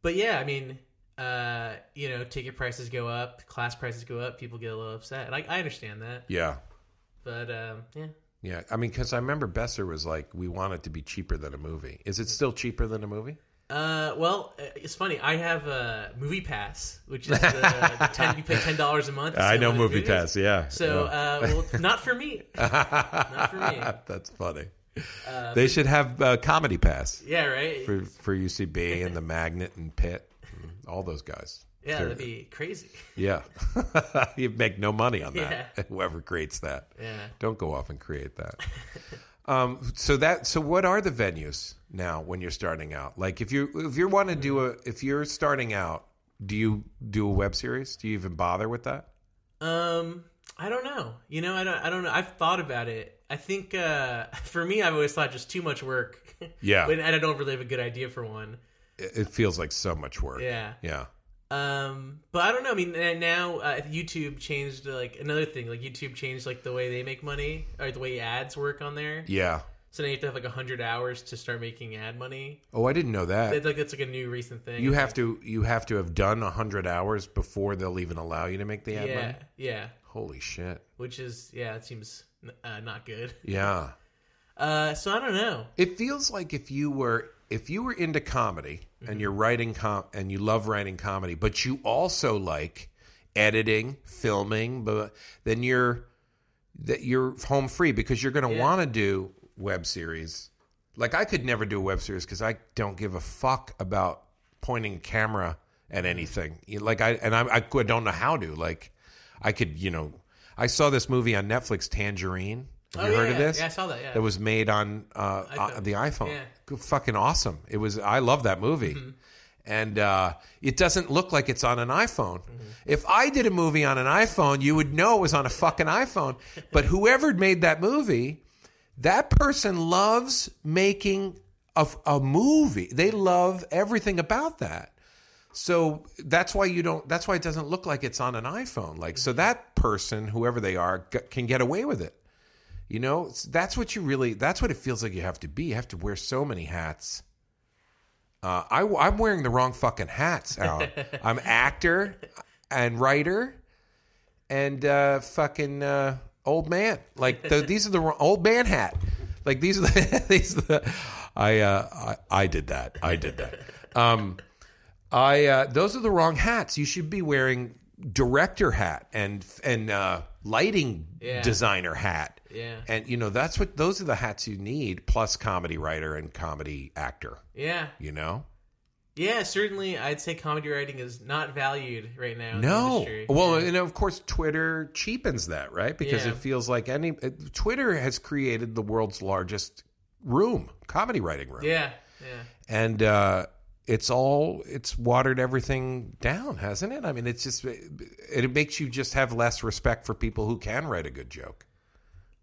but yeah, I mean, uh, you know, ticket prices go up, class prices go up, people get a little upset. Like I understand that, Yeah. but um, yeah. Yeah, I mean, because I remember Besser was like, "We want it to be cheaper than a movie." Is it still cheaper than a movie? Uh, well, uh, it's funny. I have a Movie Pass, which is the, the ten. You pay ten dollars a month. <laughs> I know Movie movies. Yeah. So, uh, well, not for me. <laughs> Not for me. <laughs> that's funny. they should have uh, comedy pass Yeah, right. for for UCB and the Magnet and PIT, all those guys. yeah, They're- that'd be crazy. <laughs> yeah. <laughs> you make no money on that. Yeah. <laughs> Whoever creates that, Yeah. don't go off and create that. um, so that so what are the venues now when you're starting out? Like if you if you want to do a if you're starting out, do you do a web series? Do you even bother with that? Um, I don't know. You know, I don't. I don't know. I've thought about it. I think uh, for me, I've always thought just too much work. Yeah. And I don't really have a good idea for one. It feels like so much work. Yeah. Yeah. Um, but I don't know. I mean, now uh, YouTube changed like another thing. Like YouTube changed like the way they make money or the way ads work on there. Yeah. So now you have to have like hundred hours to start making ad money. Oh, I didn't know that. It's like that's like a new recent thing. You have to you have to have done hundred hours before they'll even allow you to make the ad yeah, money. yeah. Holy shit! Which is yeah, it seems uh, not good. Yeah, <laughs> Uh, so I don't know. it feels like if you were if you were into comedy and mm-hmm. you're writing com and you love writing comedy, but you also like editing, filming, but then you're that you're home free because you're going to Yeah. want to do web series. Like I could never do a web series because I don't give a fuck about pointing a camera at mm-hmm. anything. Like I and I, I don't know how to. Like I could, you know, I saw this movie on Netflix, Tangerine. Have Oh, you heard yeah, of this? yeah, I saw that, yeah. That was made on uh, iPhone. uh, the iPhone. Yeah. Fucking awesome. It was. I love that movie. Mm-hmm. And uh, it doesn't look like it's on an iPhone. Mm-hmm. If I did a movie on an iPhone, you would know it was on a fucking iPhone. But whoever made that movie, that person loves making a, a movie. They love everything about that. So that's why you don't. That's why it doesn't look like it's on an iPhone. Like so, that person, whoever they are, g- can get away with it. You know, that's what you really. That's what it feels like you have to be. You have to wear so many hats. Uh, I, am wearing the wrong fucking hats, Alan. <laughs> I'm actor and writer and uh, fucking uh, old man. Like the, <laughs> these are the wrong, old man hat. Like these are the <laughs> these are the. I uh, I, I did that. I did that. Um, I uh, those are the wrong hats. You should be wearing director hat and and uh, lighting Yeah. designer hat. Yeah. And you know that's what those are the hats you need plus comedy writer and comedy actor. Yeah, You know. yeah. Certainly, I'd say comedy writing is not valued right now. In No. Well, yeah. and of course, Twitter cheapens that, right? Because Yeah. it feels like any uh, Twitter has created the world's largest room, comedy writing room, yeah, yeah. and uh, it's all it's watered everything down, hasn't it? I mean, it's just it, it makes you just have less respect for people who can write a good joke.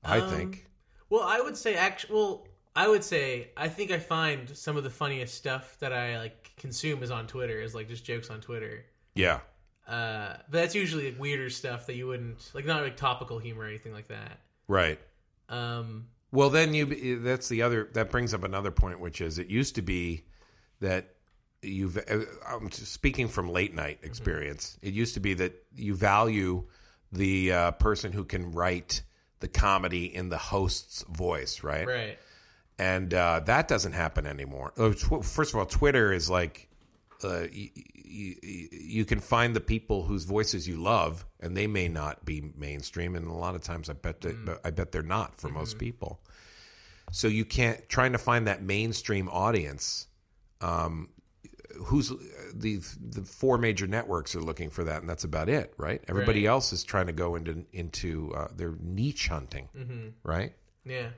I Um, think. Well, I would say actually. Well, I would say I think I find some of the funniest stuff that I like consume is on Twitter. Is like just jokes on Twitter. Yeah. Uh, but that's usually like, weirder stuff that you wouldn't like, not like topical humor or anything like that. Right. Um, Well, then you that's the other that brings up another point, which is it used to be that you've I'm speaking from late night experience. It used to be that you value the uh, person who can write the comedy in the host's voice, right? Right. and uh, that doesn't happen anymore. Oh, First of all, Twitter is like uh, y- y- y- you can find the people whose voices you love, and they may not be mainstream, and a lot of times I bet that, I bet they're not for most people. So you can't trying to find that mainstream audience. Um, who's the the four major networks are looking for that, and that's about it, right? Everybody Right. else is trying to go into into uh, their niche hunting, right? Yeah.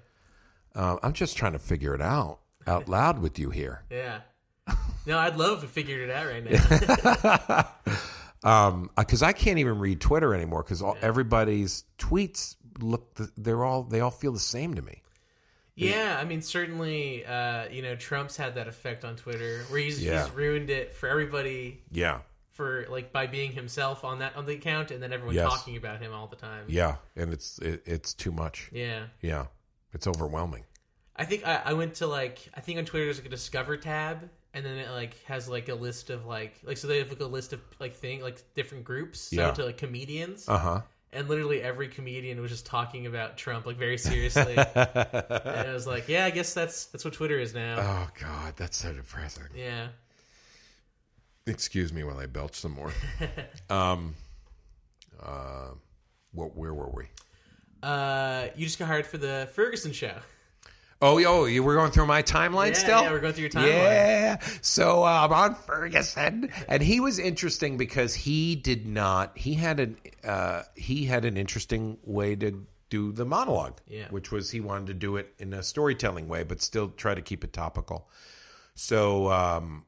Uh, I'm just trying to figure it out out loud with you here. <laughs> Yeah. No, I'd love to figure it out right now. <laughs> Um, because I can't even read Twitter anymore because everybody's tweets look they're all they all feel the same to me. Yeah, I mean, certainly, uh, you know, Trump's had that effect on Twitter where he's, Yeah. he's ruined it for everybody Yeah, for like by being himself on that on the account, and then everyone Yes. talking about him all the time. yeah, and it's it, it's too much. Yeah. Yeah, it's overwhelming. I think I, I went to like I think on Twitter there's like a Discover tab, and then it like has like a list of like like so they have like a list of like thing like different groups. So Yeah. to like comedians, Uh huh. And literally every comedian was just talking about Trump like very seriously. <laughs> and I was like, yeah, I guess that's that's what Twitter is now. Oh God, that's so depressing. yeah. Excuse me while I belch some more. <laughs> um, uh, what? Where were we? Uh, you just got hired for the Ferguson show. Oh, yo, you were going through my timeline Yeah, still? yeah, we're going through your timeline. Yeah. So uh, I'm on Ferguson, and he was interesting because he did not. He had an uh, he had an interesting way to do the monologue, Yeah. which was he wanted to do it in a storytelling way, but still try to keep it topical. So, um,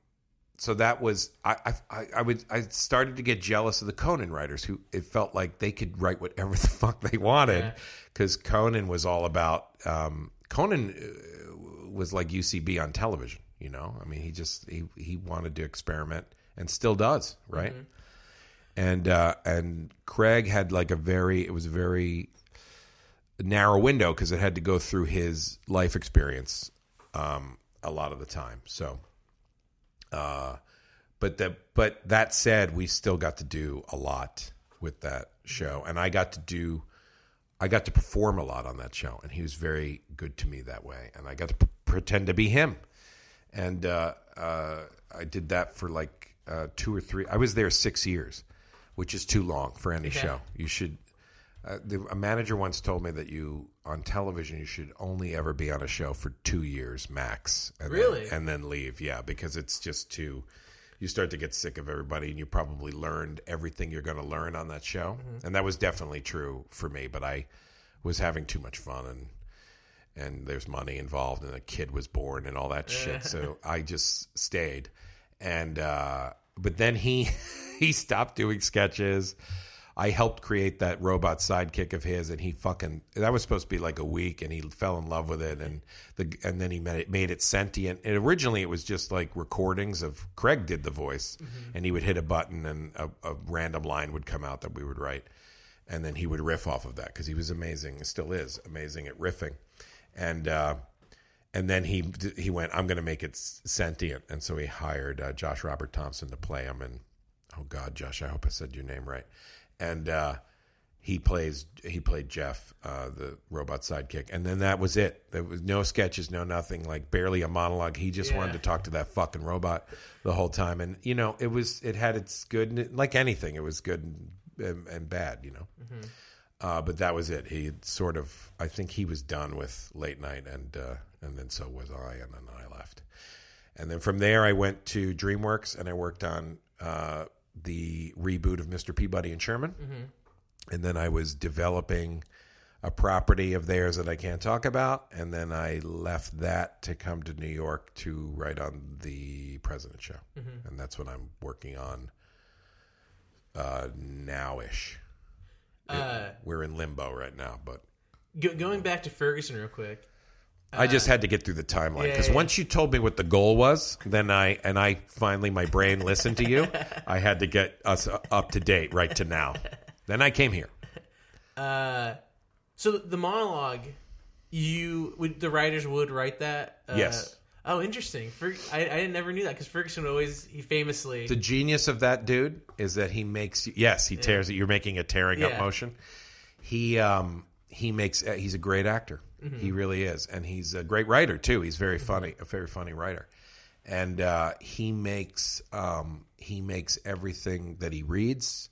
so that was I, I I I would I started to get jealous of the Conan writers who it felt like they could write whatever <laughs> the fuck they wanted Yeah. because Conan was all about um, Conan uh, was like UCB on television. You know, I mean, he just he he wanted to experiment and still does, right? And uh, and Craig had like a very it was a very narrow window because it had to go through his life experience um, a lot of the time. So, uh, but the but that said, we still got to do a lot with that show, and I got to do. I got to perform a lot on that show, and he was very good to me that way. And I got to p- pretend to be him, and uh, uh, I did that for like uh, two or three. I was there six years, which is too long for any show. You should. Uh, the, a manager once told me that you on television you should only ever be on a show for two years max. And Really? Then, and then leave, yeah, because it's just too. You start to get sick of everybody, and you probably learned everything you're going to learn on that show, and that was definitely true for me. But I was having too much fun, and and there's money involved, and a kid was born, and all that shit. So <laughs> I just stayed, and uh, but then he <laughs> he stopped doing sketches. I helped create that robot sidekick of his, and he fucking that was supposed to be like a week, and he fell in love with it, and the and then he made it made it sentient. And originally, it was just like recordings of Craig did the voice, and he would hit a button, and a, a random line would come out that we would write, and then he would riff off of that because he was amazing, still is amazing at riffing, and. uh and then he he went, I'm going to make it sentient, and so he hired uh, Josh Robert Thompson to play him. And oh God, Josh, I hope I said your name right. And uh, he plays he played Geoff, uh, the robot sidekick, and then that was it. There was no sketches, no nothing, like barely a monologue. He just Yeah. wanted to talk to that fucking robot the whole time, and you know, it was it had its good, and like anything, it was good and, and, and bad, you know. Uh, but that was it. He sort of, I think he was done with late night, and uh, and then so was I, and then I left. And then from there, I went to DreamWorks, and I worked on uh, the reboot of Mr. Peabody and Sherman. And then I was developing a property of theirs that I can't talk about, and then I left that to come to New York to write on the President Show, and that's what I'm working on uh, nowish. Uh, We're in limbo right now, but go, going back to Ferguson real quick. I just had to get through the timeline because yeah. once you told me what the goal was, then I and I finally my brain listened to you. <laughs> I had to get us up to date right to now. Then I came here. Uh, so the monologue, you would the writers would write that. Uh, Yes. Oh, interesting. Fer- I, I never knew that because Ferguson would always he famously The genius of that dude is that he makes yes, he tears it. You're making a tearing up motion. He um he makes uh, he's a great actor. Mm-hmm. He really is, and he's a great writer too. He's very funny, a very funny writer, and uh, he makes um he makes everything that he reads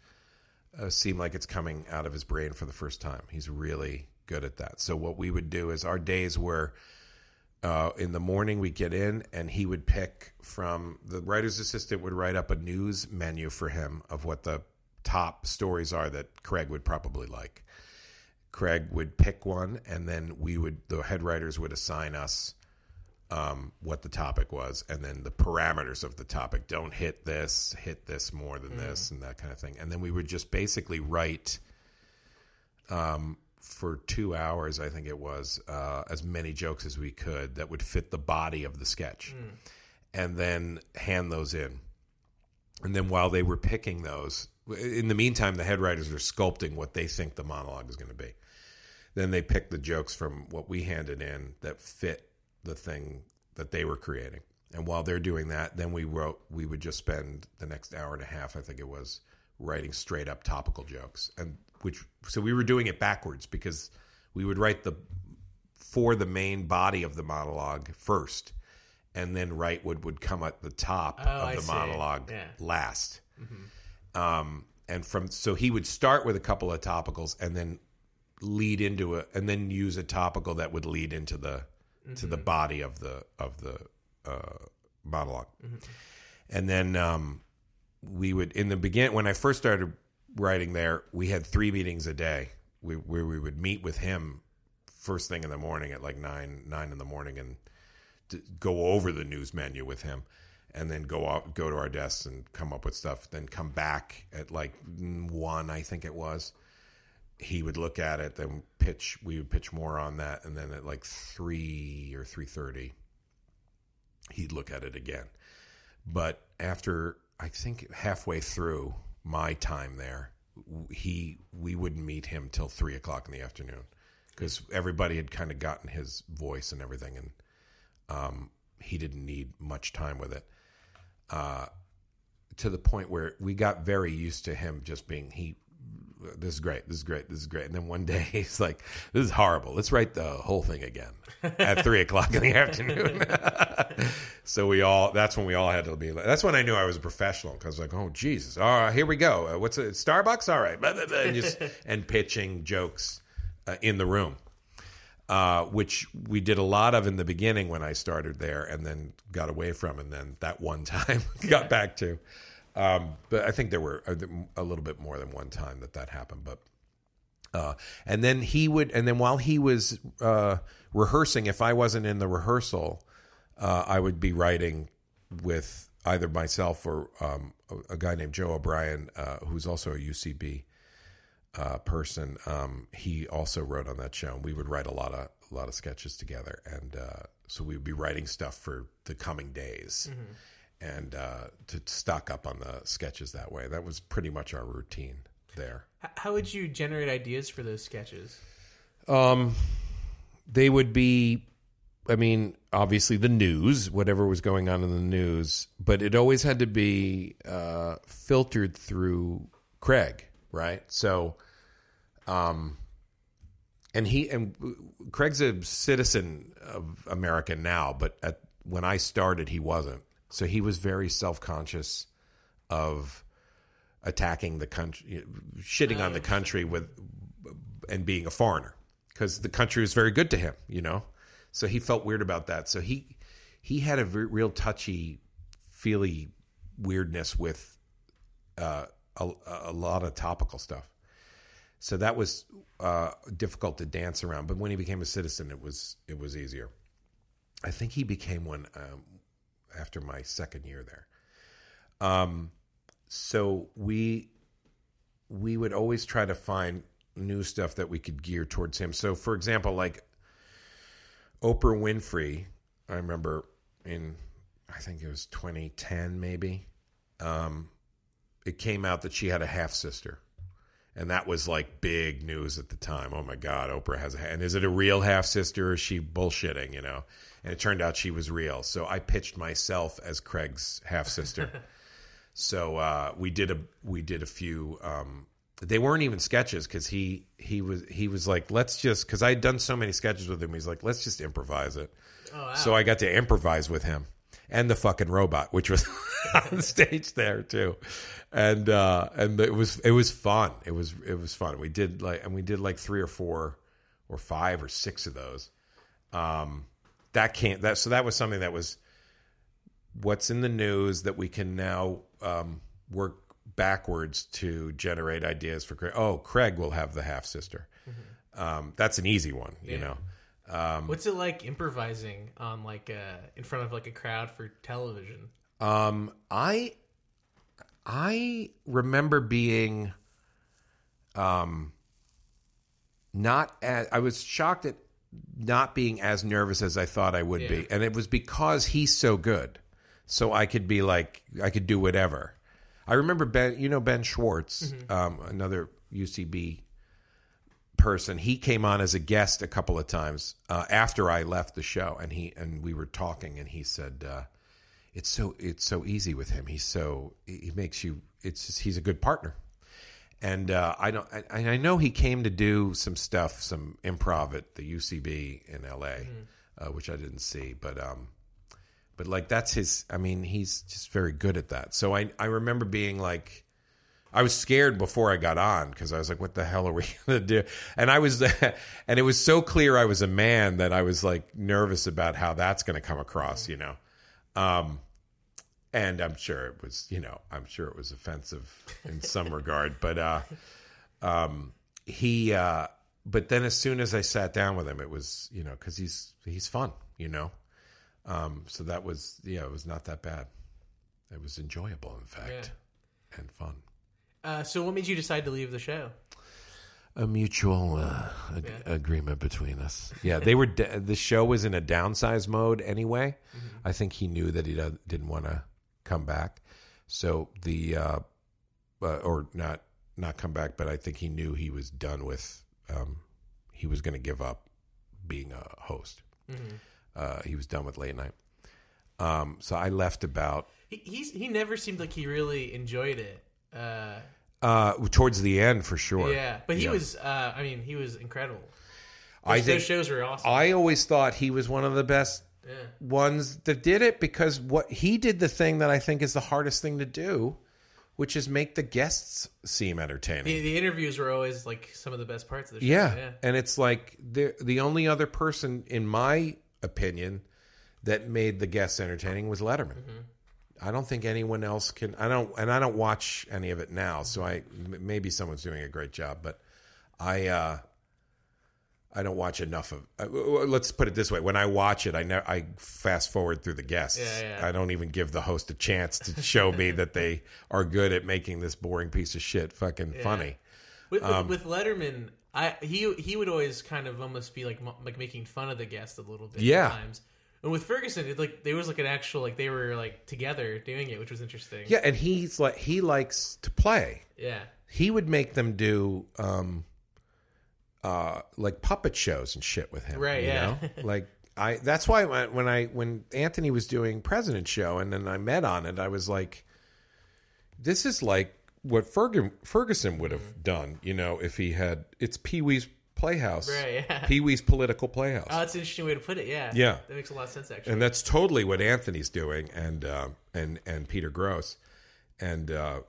uh, seem like it's coming out of his brain for the first time. He's really good at that. So what we would do is our days were uh, in the morning we'd get in and he would pick from the writer's assistant would write up a news menu for him of what the top stories are that Craig would probably like. Craig would pick one and then we would the head writers would assign us um, what the topic was and then the parameters of the topic. Don't hit this, hit this more than this, and that kind of thing. And then we would just basically write um, for two hours, I think it was, uh, as many jokes as we could that would fit the body of the sketch, and then hand those in. And then while they were picking those, in the meantime, the head writers are sculpting what they think the monologue is going to be. Then they pick the jokes from what we handed in that fit the thing that they were creating. And while they're doing that, then we wrote, we would just spend the next hour and a half, I think it was, writing straight up topical jokes. And which, so we were doing it backwards because we would write the, for the main body of the monologue first, and then write what would come at the top Oh, of I the see. monologue Yeah. last. Um, and from, so he would start with a couple of topicals and then lead into it and then use a topical that would lead into the to the body of the of the uh, monologue. And then um, we would in the begin when i first started writing there we had three meetings a day. We, where we would meet with him first thing in the morning at like nine nine in the morning and go over the news menu with him and then go out go to our desks and come up with stuff then come back at like one i think it was he would look at it, then pitch. We would pitch more on that, and then at like three or three thirty, he'd look at it again. But after I think halfway through my time there, he we wouldn't meet him till three o'clock in the afternoon because everybody had kind of gotten his voice and everything, and um, he didn't need much time with it. Uh, to the point where we got very used to him just being he this is great this is great this is great. And then one day <laughs> he's like this is horrible. Let's write the whole thing again at three o'clock in the <laughs> afternoon. <laughs> So we all that's when we all had to be that's when i knew i was a professional because like oh jesus. All right here we go. Uh, what's it starbucks? All right. Blah, blah, blah, and just and pitching jokes uh, in the room uh, which we did a lot of in the beginning when I started there, and then got away from, and then that one time got back to. Um, but I think there were a, a little bit more than one time that that happened. But uh, and then he would, and then while he was uh, rehearsing, if I wasn't in the rehearsal, uh, I would be writing with either myself or um, a, a guy named Joe O'Brien, uh, who's also a UCB uh, person. Um, he also wrote on that show, and we would write a lot of a lot of sketches together, and uh, so we would be writing stuff for the coming days, and uh, to stock up on the sketches that way. That was pretty much our routine there. How would you generate ideas for those sketches? Um, they would be, I mean, obviously the news, whatever was going on in the news, but it always had to be uh, filtered through Craig, right? So, um, and he and Craig's a citizen of America now, but at when I started, he wasn't. So he was very self conscious of attacking the country, shitting on the country with and being a foreigner because the country was very good to him, you know. So he felt weird about that. So he he had a very, real touchy, feely weirdness with uh, a, a lot of topical stuff. So that was uh, difficult to dance around. But when he became a citizen, it was it was easier. I think he became one um, after my second year there. Um, so we we would always try to find new stuff that we could gear towards him. So, for example, like Oprah Winfrey, I remember in I think it was 2010 maybe. Um, it came out that she had a half sister, and that was like big news at the time. Oh my God, Oprah has a and is it a real half sister? or Is she bullshitting? You know, and it turned out she was real. So I pitched myself as Craig's half sister. <laughs> so uh, we did a we did a few. Um, they weren't even sketches because he he was he was like let's just because I had done so many sketches with him. He's like let's just improvise it. So I got to improvise with him and the fucking robot, which was <laughs> on stage there too, and uh, and it was it was fun. It was it was fun. We did like and we did like three or four or five or six of those. Um, that can't that so that was something that was what's in the news that we can now um, work backwards to generate ideas for Craig. Oh, Craig will have the half sister. Um, that's an easy one, you know. What's it like improvising on like uh in front of like a crowd for television? Um, I I remember being um not as I was shocked at not being as nervous as I thought I would Yeah. be, and it was because he's so good. So I could be like I could do whatever. I remember Ben, you know Ben Schwartz, um, another UCB person. He came on as a guest a couple of times uh, after I left the show, and he and we were talking, and he said, uh, "It's so it's so easy with him. He's so he makes you. It's just, he's a good partner." And uh, I don't. I, I know he came to do some stuff, some improv at the UCB in LA, uh, which I didn't see, but um, but like that's his. I mean, he's just very good at that. So I I remember being like. I was scared before I got on because I was like, "What the hell are we <laughs> gonna do?" And I was, <laughs> and it was so clear I was a man that I was like nervous about how that's gonna come across, you know. Um, and I'm sure it was, you know, I'm sure it was offensive in some regard, <laughs> but uh, um, he, uh, but then as soon as I sat down with him, it was, you know, because he's he's fun, you know. Um, so that was, yeah, it was not that bad. It was enjoyable, in fact, and fun. Uh, so what made you decide to leave the show? a mutual uh, ag- agreement between us. <laughs> Yeah, they were. D- the show was in a downsize mode anyway. I think he knew that he do- didn't want to come back, so the uh, uh, or not not come back, but I think he knew he was done with. Um, he was going to give up being a host. Uh, he was done with late night. Um, so I left about He he's, he never seemed like he really enjoyed it. Uh, uh, towards the end for sure. yeah, but he Yeah. was. Uh, I mean, he was incredible. I Those, think those shows were awesome. I always thought he was one of the best yeah. ones that did it because what he did the thing that I think is the hardest thing to do, which is make the guests seem entertaining. The, the interviews were always like some of the best parts of the show. yeah. yeah. and it's like the the only other person, in my opinion, that made the guests entertaining was Letterman. I don't think anyone else can. I don't, and I don't watch any of it now. So I maybe someone's doing a great job, but I. uh I don't watch enough of. Uh, let's put it this way: when I watch it, I ne- I fast forward through the guests. Yeah, yeah. I don't even give the host a chance to show me that they are good at making this boring piece of shit fucking funny. With, with, Um, with Letterman, I he he would always kind of almost be like like making fun of the guest a little bit. Yeah. At times. And with Ferguson, it like there was like an actual like they were like together doing it, which was interesting. Yeah, and he's like he likes to play. Yeah. He would make them do um uh like puppet shows and shit with him. Right, you yeah. know? <laughs> like I that's why when when I when Anthony was doing President Show and then I met on it, I was like, this is like what Ferg- Ferguson would have done, you know, if he had it's Pee Wee's Playhouse. Right, yeah. <laughs> Pee Wee's political playhouse. Oh, that's an interesting way to put it. Yeah. Yeah. That makes a lot of sense actually. and that's totally what Anthony's doing, and uh, and and Peter Gross, and uh,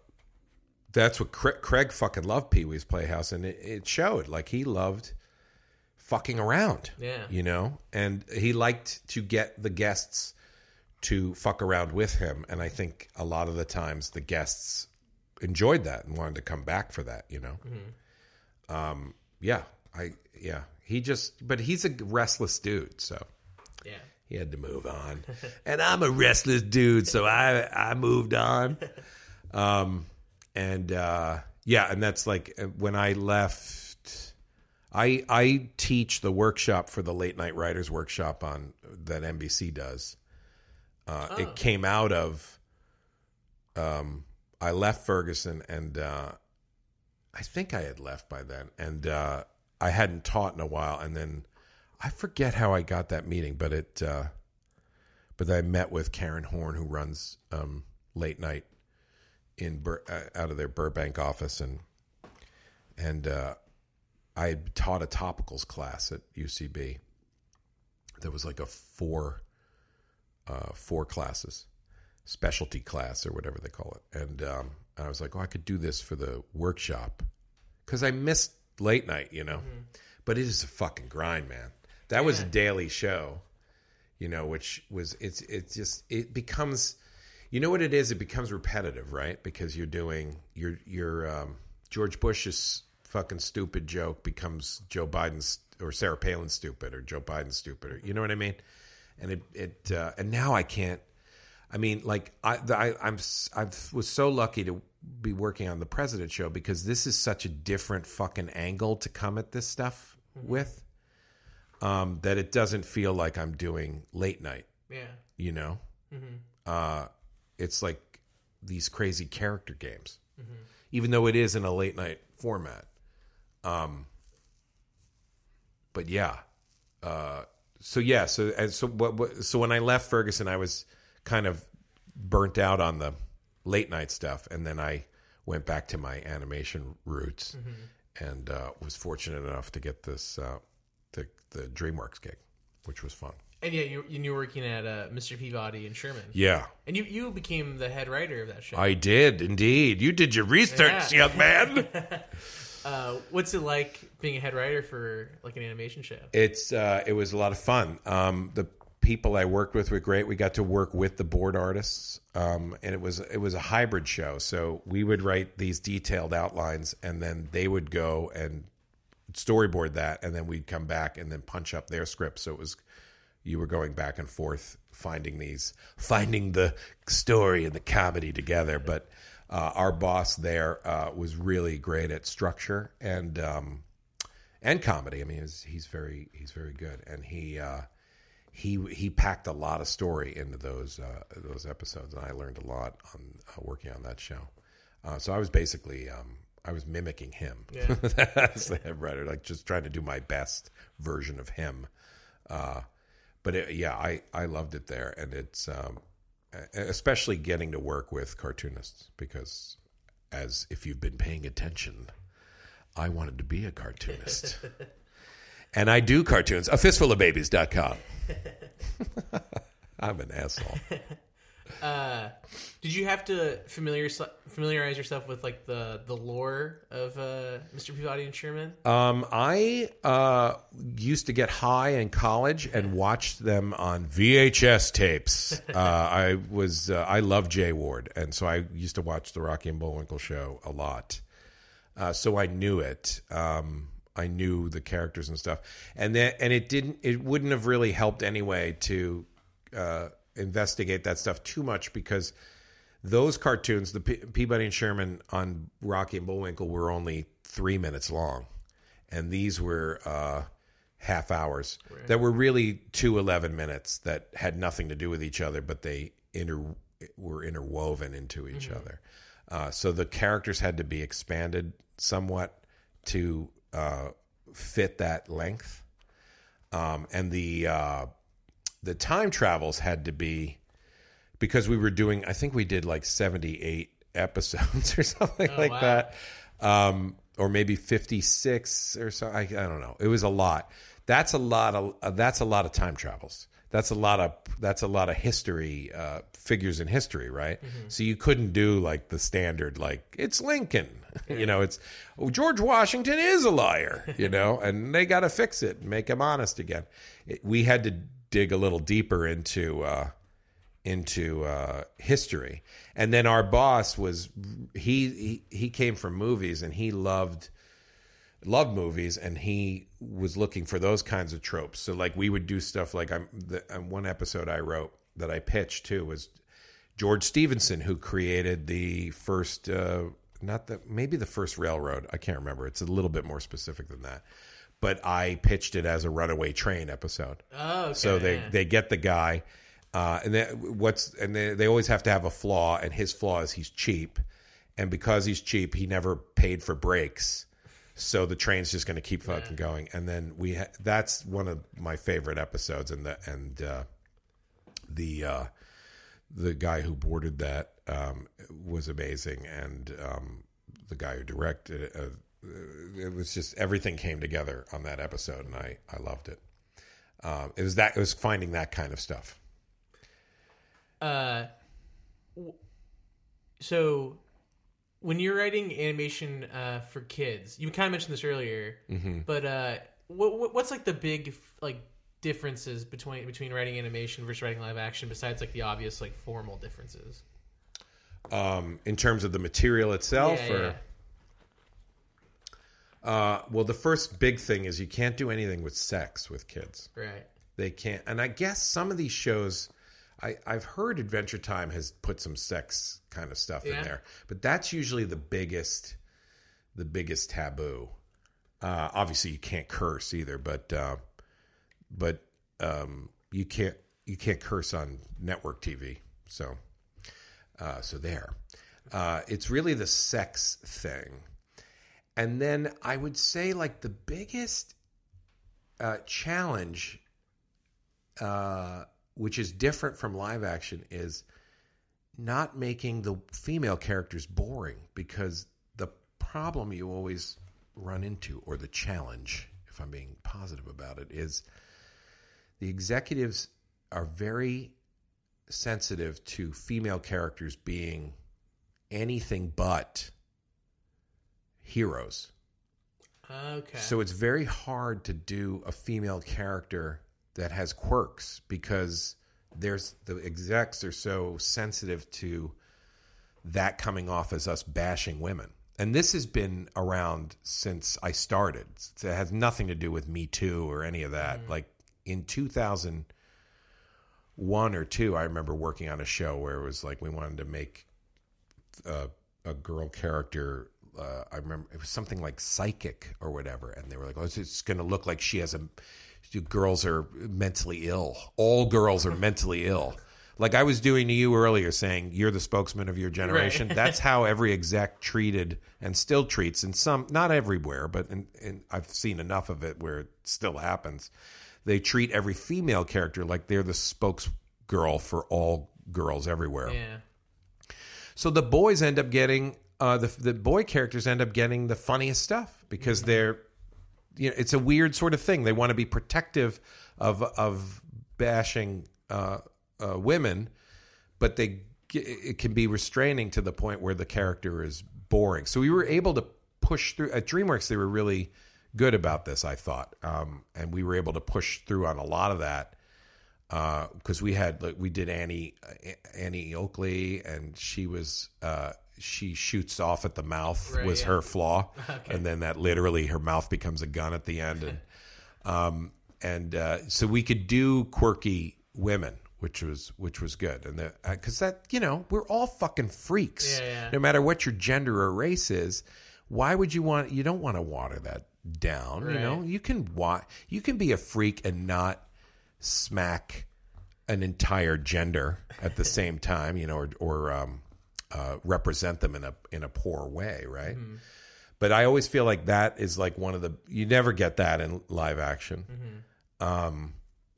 that's what Craig, Craig fucking loved Pee Wee's Playhouse, and it, it showed. Like he loved fucking around, Yeah. you know, and he liked to get the guests to fuck around with him, and I think a lot of the times the guests enjoyed that and wanted to come back for that, you know. Um, yeah, I yeah, he just, but he's a restless dude, so yeah. he had to move on. <laughs> and I'm a restless dude, so I I moved on. <laughs> Um and uh yeah, and that's like uh, when I left I I teach the workshop for the late night writers workshop on that NBC does. Uh it came out of um I left Ferguson and uh I think I had left by then, and uh, I hadn't taught in a while. And then I forget how I got that meeting, but it, uh, but I met with Karen Horn, who runs um, late night in Bur- uh, out of their Burbank office, and and uh, I taught a topicals class at UCB. There was like a four uh, four classes, specialty class or whatever they call it, and um, I was like, oh, I could do this for the workshop because I missed late night, you know. But it is a fucking grind, man. That was a daily show, you know, which was it's it's just it becomes, you know what it is? It becomes repetitive, right? Because you're doing your your um, George Bush's fucking stupid joke becomes Joe Biden's or Sarah Palin stupid or Joe Biden stupid or you know what I mean? And it it uh, and now I can't. I mean, like I, I I'm I was so lucky to be working on the President Show because this is such a different fucking angle to come at this stuff with. Um, that it doesn't feel like I'm doing late night Yeah. you know? Uh it's like these crazy character games. Even though it is in a late night format. Um but yeah uh so yeah so and so what, what so when i left ferguson i was kind of burnt out on the late night stuff and then i went back to my animation roots and uh was fortunate enough to get this uh the the dreamworks gig which was fun And yeah, you you were working at uh, Mr. Peabody and Sherman. yeah And you you became the head writer of that show. I did indeed. You did your research, Yeah. young man. <laughs> uh, what's it like being a head writer for like an animation show? it's uh, it was a lot of fun. Um, the people I worked with were great. We got to work with the board artists, um, and it was it was a hybrid show. So we would write these detailed outlines, and then they would go and storyboard that, and then we'd come back and then punch up their script. So it was you were going back and forth finding these finding the story and the comedy together but uh, our boss there uh, was really great at structure and um, and comedy i mean he's, he's very he's very good and he uh, he he packed a lot of story into those uh, those episodes and i learned a lot on uh, working on that show. Uh, so i was basically um, i was mimicking him. Yeah. <laughs> as the head writer like just trying to do my best version of him. Uh, but it, yeah, I, I loved it there, and it's um, especially getting to work with cartoonists because, as if you've been paying attention, I wanted to be a cartoonist, <laughs> and I do cartoons. A fistful of babies.com. I'm an asshole. <laughs> Uh, did you have to familiar familiarize yourself with like the the lore of uh, Mr. Peabody and Sherman? Um, I uh, used to get high in college and watched them on VHS tapes. <laughs> Uh, I was uh, I love Jay Ward, and so I used to watch the Rocky and Bullwinkle show a lot. Uh, so I knew it. Um, I knew the characters and stuff, and then and it didn't. It wouldn't have really helped anyway to uh, investigate that stuff too much because those cartoons, the Pe- Peabody and Sherman on Rocky and Bullwinkle, were only three minutes long, and these were uh, half hours that were really two 11 minutes that had nothing to do with each other, but they inter were interwoven into each other. Uh, so the characters had to be expanded somewhat to uh, fit that length, um, and the uh, the time travels had to be because we were doing i think we did like 78 <laughs> episodes or something like wow. that. Um, or maybe 56 or so I, I don't know. It was a lot. That's a lot of uh, that's a lot of time travels. That's a lot of that's a lot of history uh, figures in history right? So you couldn't do like the standard like it's lincoln <laughs> you know it's oh, george washington is a liar you know <laughs> and they got to fix it and make him honest again it, we had to dig a little deeper into uh, into uh, history. And then our boss was he, he he came from movies and he loved loved movies and he was looking for those kinds of tropes. So like we would do stuff like I'm the um, one episode I wrote that I pitched too was George Stephenson who created the first uh, not the maybe the first railroad. I can't remember. It's a little bit more specific than that. But I pitched it as a runaway train episode. Oh, okay, So they they get the guy, uh, and then what's and they, they always have to have a flaw, and his flaw is he's cheap, and because he's cheap, he never paid for brakes. So the train's just going to keep fucking going, and then we ha- that's one of my favorite episodes, and the and uh, the uh, the guy who boarded that um, was amazing, and um, the guy who directed it, uh, it was just everything came together on that episode, and I I loved it. Um, it was that it was finding that kind of stuff. Uh, w- so when you're writing animation uh, for kids, you kind of mentioned this earlier, Mm-hmm. but uh, what, what what's like the big like differences between between writing animation versus writing live action besides like the obvious like formal differences? Um, in terms of the material itself, Yeah, or yeah. Uh, well, the first big thing is you can't do anything with sex with kids. Right. They can't, and I guess some of these shows, I, I've heard Adventure Time has put some sex kind of stuff Yeah. in there, but that's usually the biggest, the biggest taboo. Uh, obviously, you can't curse either, but uh, but um, you can't you can't curse on network TV. So uh, so there, uh, it's really the sex thing. And then I would say, like, the biggest uh, challenge, uh, which is different from live action, is not making the female characters boring because the problem you always run into, or the challenge, if I'm being positive about it, is the executives are very sensitive to female characters being anything but heroes. Okay. So it's very hard to do a female character that has quirks because there's the execs are so sensitive to that coming off as us bashing women. And this has been around since I started. It has nothing to do with Me Too or any of that. Mm. Like in 2001 or 2, I remember working on a show where it was like we wanted to make uh, a girl character. Uh, I remember it was something like psychic or whatever, and they were like, "Oh, it's, going to look like she has a." Girls are mentally ill. All girls are mentally ill. Like I was doing to you earlier, saying you're the spokesman of your generation. That's how every exec treated and still treats. And some, not everywhere, but in, in, I've seen enough of it where it still happens. They treat every female character like they're the spokesgirl for all girls everywhere. yeah. So the boys end up getting uh, the the boy characters end up getting the funniest stuff because they're you know it's a weird sort of thing. They want to be protective of of bashing uh, uh, women, but they it can be restraining to the point where the character is boring. So we were able to push through at DreamWorks. They were really good about this, I thought, um, and we were able to push through on a lot of that because we had like we did Annie uh, Annie Oakley, and she was uh, she shoots off at the mouth Right, was yeah. her flaw, <laughs> and then that literally her mouth becomes a gun at the end, and <laughs> um, and uh, so we could do quirky women. Which was which was good, and because that you know we're all fucking freaks, Yeah, yeah. no matter what your gender or race is. Why would you want? You don't want to water that down. You know, you can watch, You can be a freak and not smack an entire gender at the <laughs> same time, you know, or, or um, uh, represent them in a in a poor way, right? But I always feel like that is like one of the you never get that in live action. Um,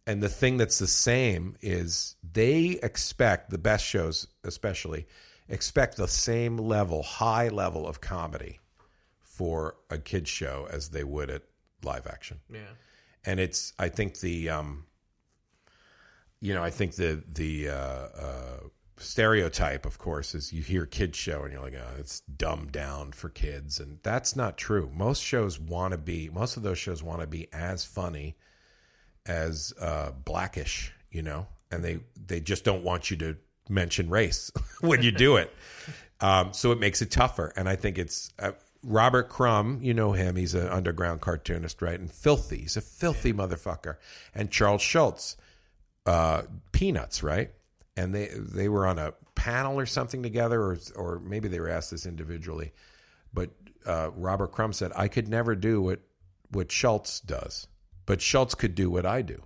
and the thing that's the same is they expect the best shows, especially, expect the same level, high level of comedy for a kids show as they would at live action Yeah. and it's I think the um, you know I think the the uh, uh, stereotype, of course, is you hear kids show and you're like, oh, it's dumbed down for kids, and that's not true. Most shows want to be, most of those shows want to be as funny as uh, Blackish, you know, and they they just don't want you to mention race <laughs> when you do it. <laughs> Um, so it makes it tougher, and I think it's uh, Robert Crumb. You know him; he's an underground cartoonist, right? And filthy. He's a filthy motherfucker. And Charles Schulz, uh, Peanuts, right? And they they were on a panel or something together, or or maybe they were asked this individually. But uh, Robert Crumb said, "I could never do what what Schulz does, but Schulz could do what I do."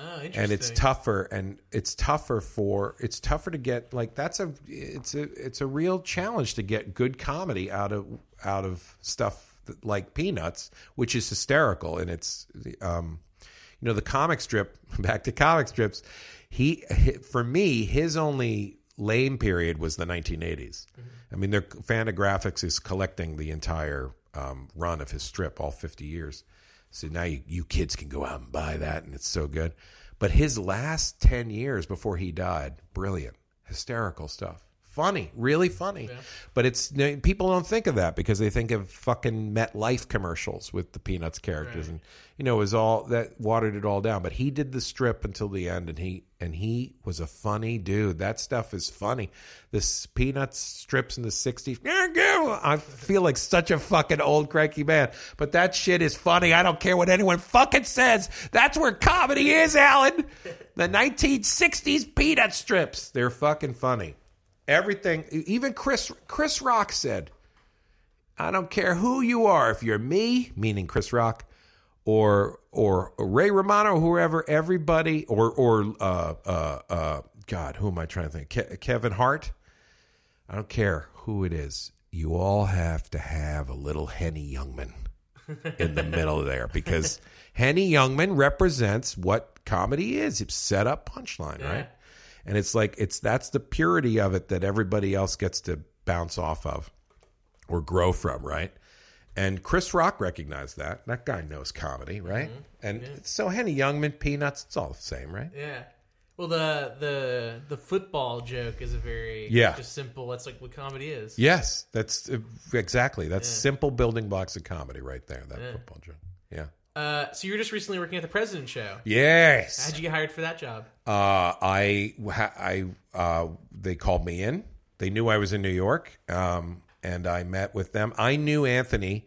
Oh, and it's tougher and it's tougher for it's tougher to get like that's a it's a it's a real challenge to get good comedy out of out of stuff that, like peanuts which is hysterical and it's um you know the comic strip <laughs> back to comic strips he for me his only lame period was the 1980s i mean their fantagraphics is collecting the entire um, run of his strip all 50 years so now you, you kids can go out and buy that and it's so good. But his last 10 years before he died brilliant hysterical stuff funny really funny. But it's people don't think of that because they think of fucking MetLife commercials with the peanuts characters and you know it was all that watered it all down. But he did the strip until the end and he and he was a funny dude. That stuff is funny. This peanuts strips in the 60s <laughs> i feel like such a fucking old cranky man. But that shit is funny. I don't care what anyone fucking says. That's where comedy is alan. The 1960s peanut strips. They're fucking funny everything even chris chris rock said i don't care who you are if you're me meaning chris rock or or ray romano whoever everybody or or uh uh uh god who am i trying to think? Ke- kevin hart i don't care who it is. You all have to have a little henny youngman in the middle there because <laughs> henny youngman represents what comedy is. It's set up punchline right and it's like it's that's the purity of it that everybody else gets to bounce off of or grow from, right? And Chris Rock recognized that. That guy knows comedy, right? And so Henny Youngman, Peanuts, it's all the same, right? Yeah. Well, the the the football joke is a very Yeah. just simple. That's like what comedy is. Yes, that's uh, exactly. That's simple building blocks of comedy right there. That football joke. Yeah. Uh, so you were just recently working at the President Show. Yes. How'd you get hired for that job? Uh, I, I, uh, they called me in. They knew I was in New York, um, and I met with them. I knew Anthony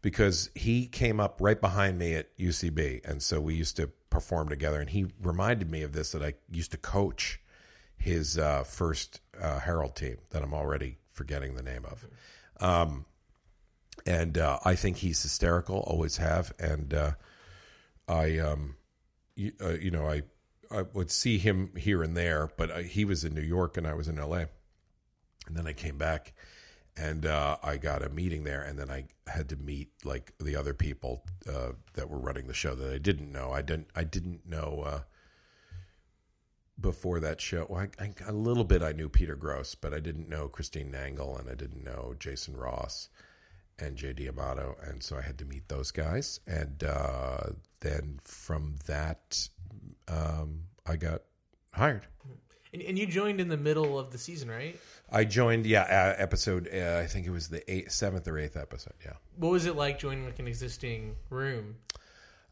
because he came up right behind me at UCB, and so we used to perform together. And he reminded me of this that I used to coach his uh, first uh, Harold team that I'm already forgetting the name of. Um, and uh, I think he's hysterical, always have. And uh, I, um, you, uh, you know, I, I would see him here and there, but I, he was in New York and I was in LA. And then I came back and uh, I got a meeting there, and then I had to meet like the other people uh, that were running the show that I didn't know. I didn't. I didn't know uh, before that show. Well, I, I, a little bit I knew Peter Gross, but I didn't know Christine Nangle, and I didn't know Jason Ross and J.D. Amato, and so I had to meet those guys. And uh, then from that, um, I got hired. And, and you joined in the middle of the season, right? I joined, yeah, uh, episode. Uh, I think it was the eighth, seventh or eighth episode. Yeah, What was it like joining like an existing room?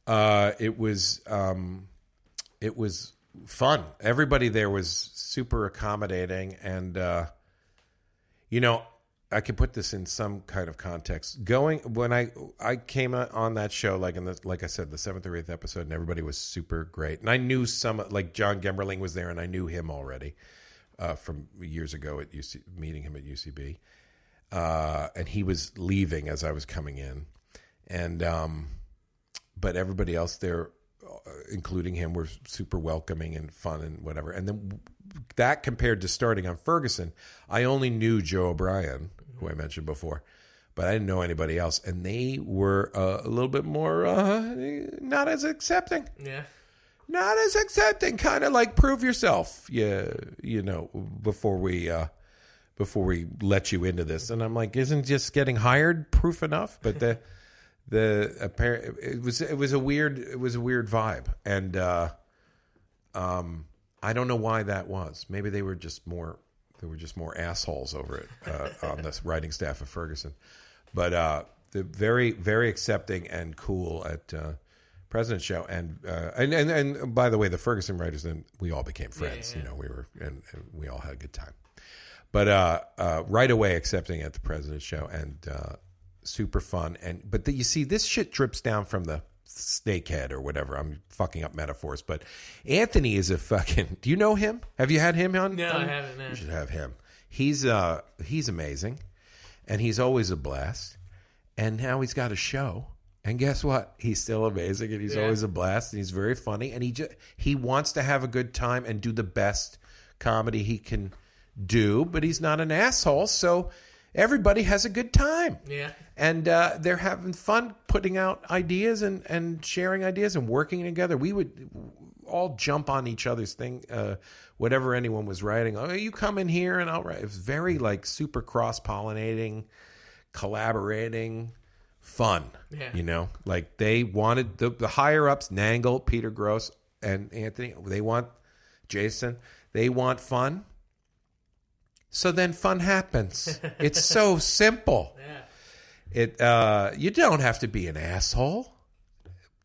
uh, it was. Um, it was fun. Everybody there was super accommodating, and uh, you know, I could put this in some kind of context. Going when I I came on that show, like in the like I said, the seventh or eighth episode, and everybody was super great, and I knew some like John Gemberling was there, and I knew him already uh, from years ago at UC, meeting him at UCB, uh, and he was leaving as I was coming in, and um, but everybody else there, uh, including him, were super welcoming and fun and whatever. And then that compared to starting on Ferguson, I only knew Joe O'Brien, who I mentioned before, but I didn't know anybody else, and they were uh, a little bit more uh, not as accepting. Yeah. not as accepting. Kind of like prove yourself yeah you know before we uh before we let you into this. And i'm like isn't just getting hired proof enough? But the <laughs> the apparent it was it was a weird it was a weird vibe. And uh um i don't know why that was. Maybe they were just more they were just more assholes over it uh, on the writing staff of ferguson but uh the very very accepting and cool at uh President Show, and uh, and, and and by the way, the Ferguson writers, then we all became friends. You know, we were and, and we all had a good time. But uh, uh, right away, accepting at the President Show, and uh, super fun. And but the, you see, this shit drips down from the snakehead or whatever. I'm fucking up metaphors, but Anthony is a fucking. Do you know him? Have you had him on? No, on- I haven't, no. You should have him. He's uh he's amazing, and he's always a blast. And now he's got a show, And guess what? He's still amazing, and he's Yeah. always a blast, and he's very funny, and he just he wants to have a good time and do the best comedy he can do, but he's not an asshole, so everybody has a good time Yeah. and uh, they're having fun putting out ideas and, and sharing ideas and working together. We would all jump on each other's thing, uh, whatever anyone was writing. Oh, you come in here and I'll write. It was very like super cross pollinating, collaborating, fun. Yeah. You know, like they wanted the, the higher ups, Nangle, Peter Gross, and Anthony. They want Jason. They want fun. So then fun happens. <laughs> It's so simple. Yeah. It uh, you don't have to be an asshole.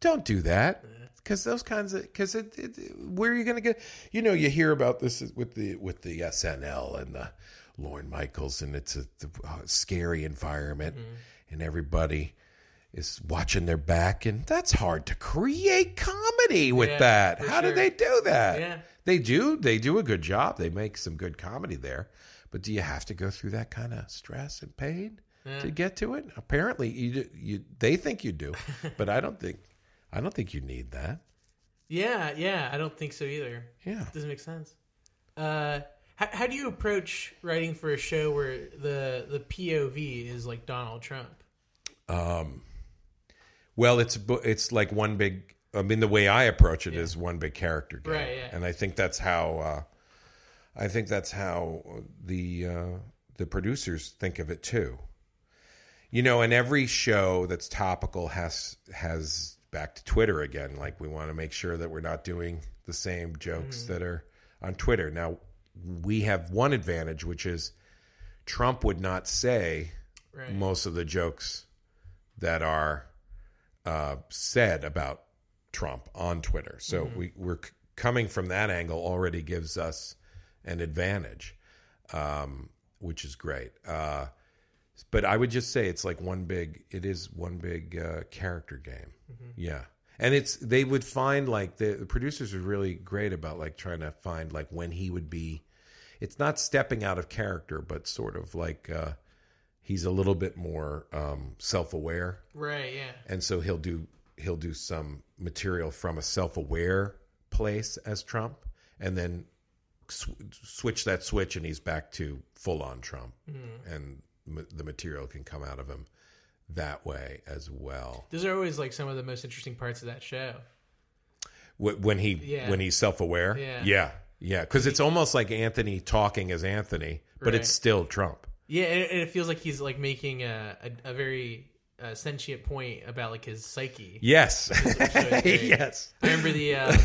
Don't do that because those kinds of because it, it where are you going to get? You know, you hear about this with the with the SNL and the Lorne Michaels, and it's a, a scary environment, and everybody is watching their back, and that's hard to create comedy with Yeah, that. How do they do that? Yeah. They do. They do a good job. They make some good comedy there. But do you have to go through that kind of stress and pain to get to it? Apparently, you you they think you do, <laughs> but I don't think I don't think you need that. Yeah, yeah, I don't think so either. Yeah. it Doesn't make sense. Uh, how, how do you approach writing for a show where the the POV is like Donald Trump? Um, Well, it's it's like one big. I mean, the way I approach it is one big character game, Right, yeah. and I think that's how uh, I think that's how the uh, the producers think of it too. You know, and every show that's topical has has back to Twitter again. Like we want to make sure that we're not doing the same jokes that are on Twitter. Now, we have one advantage, which is Trump would not say Right. most of the jokes that are uh, said about Trump on Twitter. So we, we're coming from that angle already gives us an advantage, um, which is great. Uh, but I would just say it's like one big. It is one big uh, character game. Yeah, and it's they would find like the, the producers are really great about like trying to find like when he would be. It's not stepping out of character, but sort of like uh, he's a little bit more um, self-aware Right. Yeah. and so he'll do he'll do some material from a self-aware place as Trump, and then sw- switch that switch, and he's back to full-on Trump, mm-hmm. and m- the material can come out of him that way as well. Those are always like some of the most interesting parts of that show. Wh- When he Yeah. when he's self-aware, Yeah. yeah, yeah, because it's almost like Anthony talking as Anthony, but it's still Trump. Yeah, and it, and it feels like he's like making a a, a very uh, sentient point about like his psyche. Yes, <laughs> yes, I remember the um,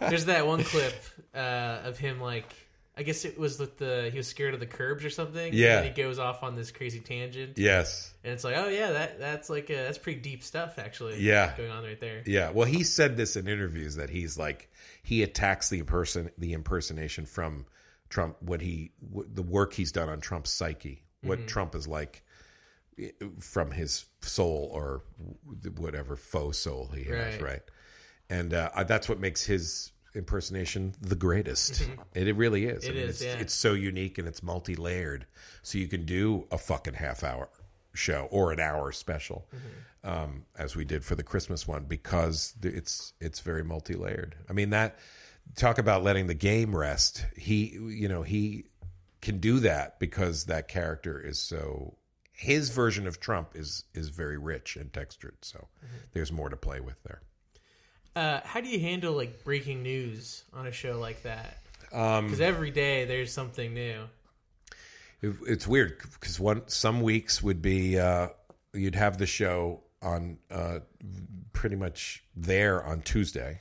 <laughs> there's that one clip uh, of him like I guess it was with the he was scared of the curbs or something. Yeah. and he goes off on this crazy tangent, yes. and it's like, oh yeah, that that's like uh that's pretty deep stuff actually. Yeah. going on right there. Yeah, well, he said this in interviews that he's like he attacks the person the impersonation from Trump what he what, the work he's done on Trump's psyche, what Trump is like from his soul or whatever faux soul he has, Right. right? And uh, that's what makes his impersonation the greatest. It, it really is. It is, It's, yeah. it's so unique and it's multi layered, so you can do a fucking half hour show or an hour special um, as we did for the Christmas one because it's it's very multi layered. I mean that talk about letting the game rest. He you know he can do that because that character is so his version of Trump is is very rich and textured. So there's more to play with there. Uh, how do you handle like breaking news on a show like that? Um, Because every day there's something new. It, it's weird because one some weeks would be uh, you'd have the show on uh, pretty much there on Tuesday,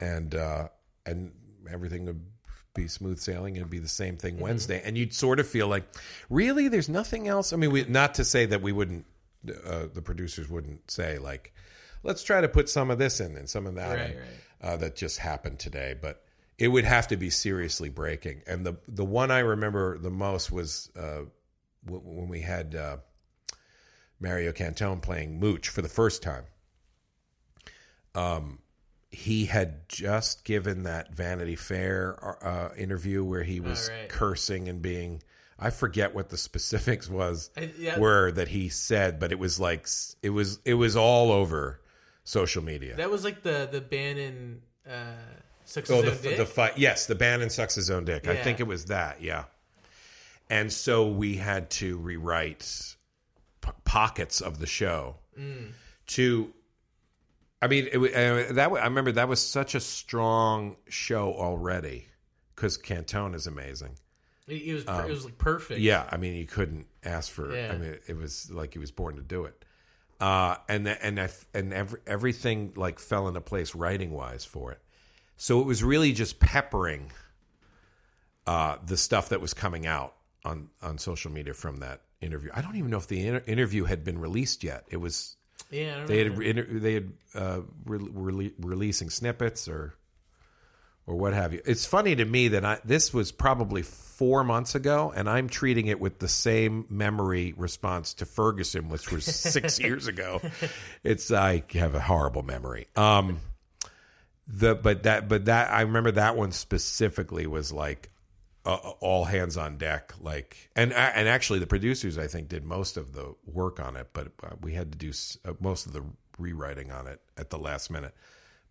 and uh, and everything would be smooth sailing. It'd be the same thing Wednesday, and you'd sort of feel like, really, there's nothing else. I mean, we, not to say that we wouldn't, uh, the producers wouldn't say like, let's try to put some of this in and some of that Right, in, right. Uh, that just happened today, but it would have to be seriously breaking. And the the one I remember the most was uh, w- when we had uh, Mario Cantone playing Mooch for the first time. Um, he had just given that Vanity Fair uh, interview where he was Oh, right. cursing and being I forget what the specifics was <laughs> I- yeah. were that he said, but it was like it was it was all over social media. That was like the the Bannon uh, sucks Oh, his the, own dick. the fight. Yes, the Bannon sucks his own dick. I think it was that. Yeah. And so we had to rewrite p- pockets of the show Mm. to. I mean, it, uh, that I remember that was such a strong show already because Cantone is amazing. it, it was it was like perfect. Um, Yeah, I mean, you couldn't ask for. Yeah. I mean, it was like he was born to do it. Uh, and and I, and every, everything like fell into place writing wise for it. So it was really just peppering uh, the stuff that was coming out on on social media from that interview. I don't even know if the inter- interview had been released yet. It was yeah. I don't they know. had inter- they had uh, re- rele- releasing snippets or or what have you. It's funny to me that I, this was probably four months ago, and I'm treating it with the same memory response to Ferguson, which was six <laughs> years ago. It's I have a horrible memory. Um, the but that but that I remember that one specifically was like uh, all hands on deck like and and actually the producers i think did most of the work on it but uh, we had to do uh, most of the rewriting on it at the last minute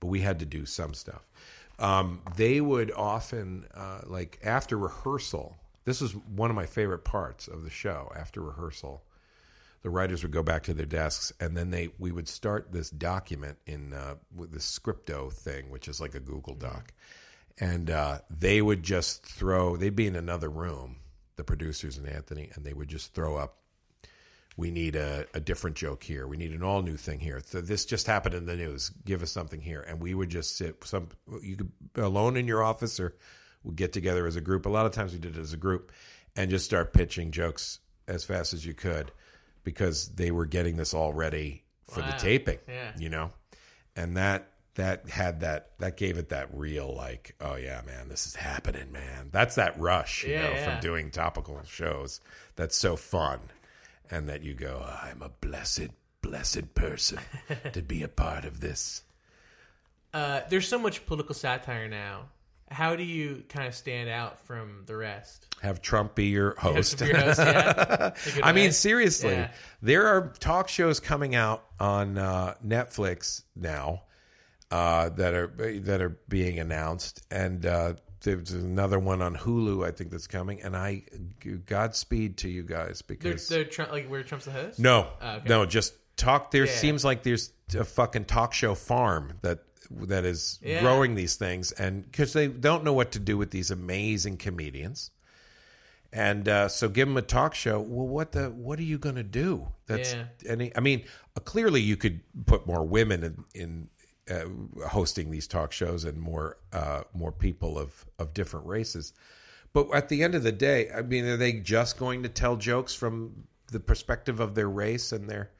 but we had to do some stuff. Um, they would often uh, like after rehearsal this was one of my favorite parts of the show after rehearsal the writers would go back to their desks and then they we would start this document in uh, with the scripto thing which is like a google doc and uh, they would just throw they'd be in another room the producers and anthony and they would just throw up we need a, a different joke here. We need an all new thing here. So this just happened in the news. Give us something here. And we would just sit some you could alone in your office or we'd get together as a group. A lot of times we did it as a group and just start pitching jokes as fast as you could because they were getting this all ready for the taping Yeah. you know? And that that had that that gave it that real like oh yeah man this is happening man that's that rush you Yeah, know yeah. from doing topical shows that's so fun and that you go i'm a blessed blessed person <laughs> to be a part of this Uh, there's so much political satire now. How do you kind of stand out from the rest? have trump be your host beer hosts, yeah? In a good I mean, seriously, Yeah. there are talk shows coming out on uh, Netflix now uh, that are that are being announced, and uh, there's another one on Hulu, I think that's coming. And I, Godspeed to you guys They're, because they're Trump, like where Trump's the host. no, Oh, okay. no, just talk. There Yeah. seems like there's a fucking talk show farm that that is Yeah. growing these things, and because they don't know what to do with these amazing comedians, and uh, so give them a talk show. Well, what the what are you going to do? That's Yeah. any. I mean, uh, clearly you could put more women in. in uh, hosting these talk shows and more uh, more people of of different races, but at the end of the day, I mean, are they just going to tell jokes from the perspective of their race and their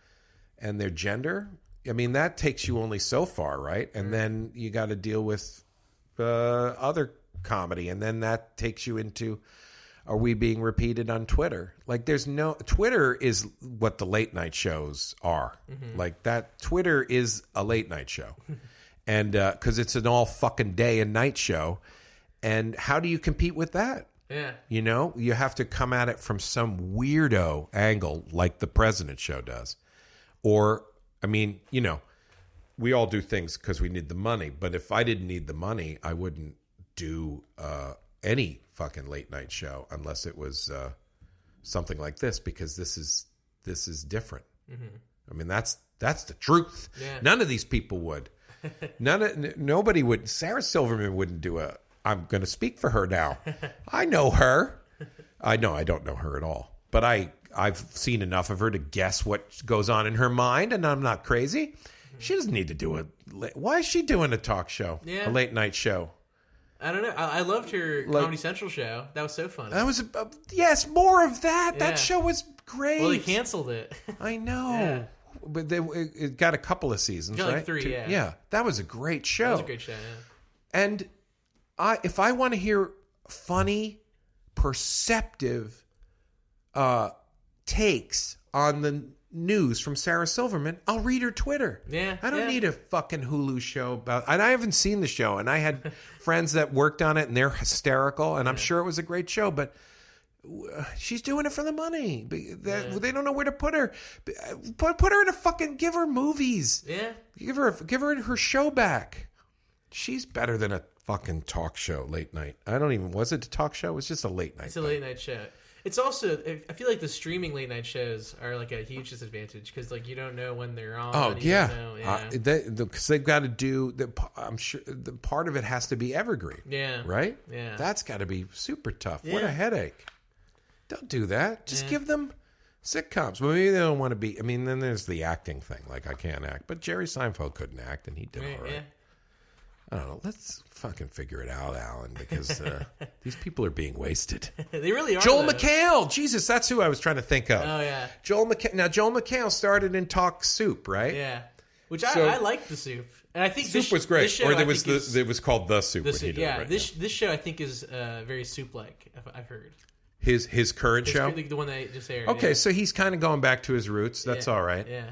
and their gender? I mean, that takes you only so far, right? And then you got to deal with uh, other comedy, and then that takes you into are we being repeated on Twitter? Like, there's no Twitter is what the late night shows are. Like that, Twitter is a late night show, <laughs> and because it's an all fucking day and night show, and how do you compete with that? Yeah. You know, you have to come at it from some weirdo angle like the president show does. Or, I mean, you know, we all do things because we need the money. But if I didn't need the money, I wouldn't do uh, any fucking late night show unless it was uh, something like this because this is this is different. I mean, that's that's the truth. Yeah. None of these people would. <laughs> None of n- nobody would. Sarah Silverman wouldn't do a. I'm going to speak for her now. <laughs> I know her. I know I don't know her at all, but I I've seen enough of her to guess what goes on in her mind, and I'm not crazy. She doesn't need to do a. Why is she doing a talk show? Yeah. A late night show. I don't know. I, I loved her Like- Comedy Central show. That was so funny. That was a, uh, yes, more of that. Yeah. That show was great. well, they canceled it. <laughs> I know. Yeah. But they, it it got a couple of seasons, Got like right? three, Two- yeah. Yeah, that was a great show. that was a great show. Yeah. And I, if I want to hear funny, perceptive uh, takes on the news from Sarah Silverman, I'll read her Twitter. Yeah, I don't yeah. need a fucking Hulu show about. And I haven't seen the show, and I had <laughs> friends that worked on it, and they're hysterical, and I'm sure it was a great show, but. Uh, she's doing it for the money. They don't know where to put her. Uh, put put her in a fucking give her movies. Yeah. Give her give her her show back. She's better than a fucking talk show late night. I don't even was it a talk show? It was just a late night. It's a late night show. It's also I- feel like the streaming late night shows are like a huge disadvantage because like you don't know when they're on. Oh yeah, don't yeah. Uh, they, because they've got to do. The, I'm sure the part of it has to be evergreen. Yeah. right. Yeah. that's got to be super tough. What a headache! Don't do that. Just Yeah. give them sitcoms. Well, maybe they don't want to be. I mean, then there's the acting thing. Like I can't act, but Jerry Seinfeld couldn't act, and he did Right, all right. I don't know. Let's fucking figure it out, Alan, because uh, <laughs> these people are being wasted. <laughs> they really are. Joel though. McHale, Jesus, that's who I was trying to think of. Oh yeah, Joel McHale. Now, Joel McHale started in Talk Soup, right? yeah. Which So- I, I like the soup, and I think Soup this, was great. This show, or I there was the is- it was called the Soup. the when he soup. Yeah, right this now. this show I think is uh, very soup like. I've heard. his his current It's show. the, the one that just aired. Okay, yeah. so he's kind of going back to his roots. That's Yeah, all right. Yeah.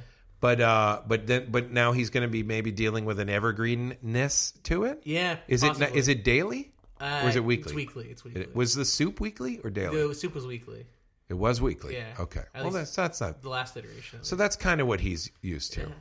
But uh, but then but now he's going to be maybe dealing with an evergreenness to it. Yeah. Is it possibly. is it daily Uh, or is it weekly? It's weekly. It's weekly. It- was the soup weekly or daily? the soup was weekly. it was weekly. Yeah. Okay. At Well, that's that's not. The last iteration. So that's kind of what he's used to.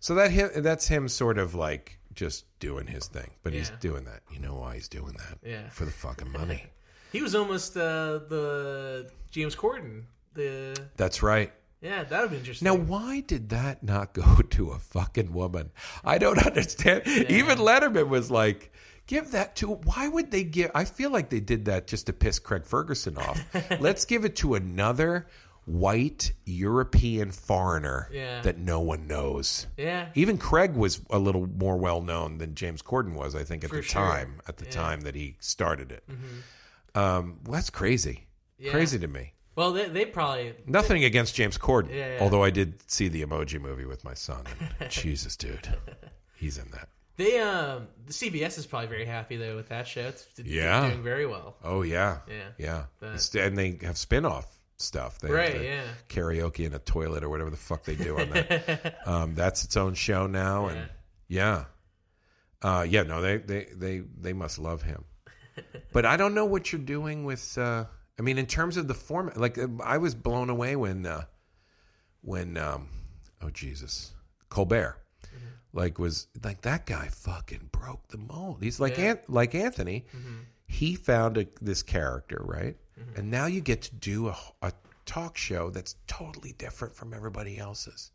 So that him, that's him sort of like just doing his thing, but he's doing that. You know why he's doing that? Yeah. For the fucking money. <laughs> he was almost uh, the James Corden. The that's right. Yeah, that would be interesting. Now, why did that not go <laughs> to a fucking woman? I don't <laughs> understand. Even Letterman was like, give that to. Why would they give? I feel like they did that just to piss Craig Ferguson off. <laughs> Let's give it to another white European foreigner Yeah. that no one knows. yeah, Even Craig was a little more well known than James Corden was, I think, at For the sure. time. At the Yeah. Mm-hmm. time that he started it, um, well, that's crazy. Yeah. Crazy to me. Well, they, they probably Nothing against James Corden, Yeah, yeah. although I did see the Emoji Movie with my son. And <laughs> Jesus, dude, he's in that. they um the CBS is probably very happy though with that show. It's it's Yeah. doing very well. Oh yeah, Yeah. yeah. And they have spin-off stuff. They have Right, yeah. Karaoke in a toilet or whatever the fuck they do on that. <laughs> um, that's its own show now, and yeah, uh, yeah. No, they they they they must love him. <laughs> But I don't know what you're doing with. Uh, I mean, in terms of the format, like uh, I was blown away when uh, when um, oh Jesus, Colbert. Like was like that guy fucking broke the mold. He's like Yeah. An- like Anthony. He found a, this character, right? And now you get to do a, a talk show that's totally different from everybody else's,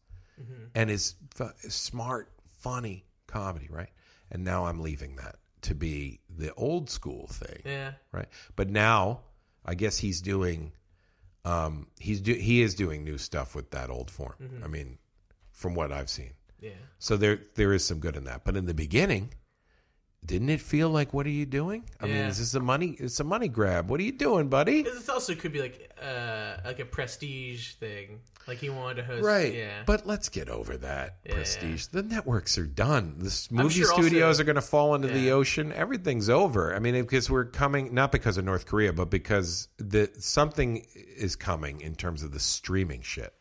and is fu- smart, funny comedy, right? And now I'm leaving that to be the old school thing Yeah, right? But now, I guess he's doing, um, he's do, he is doing new stuff with that old form. I mean, from what I've seen, yeah. so there there is some good in that. But in the beginning, didn't it feel like, what are you doing? I mean, Yeah. is this a money? It's a money grab. What are you doing, buddy? This also could be like uh like a prestige thing. Like he wanted to host. Right, Yeah. but let's get over that Yeah. prestige. The networks are done. The s- movie sure also- studios are going to fall into the ocean. Everything's over. I mean, because we're coming not because of North Korea, but because the something is coming in terms of the streaming shit.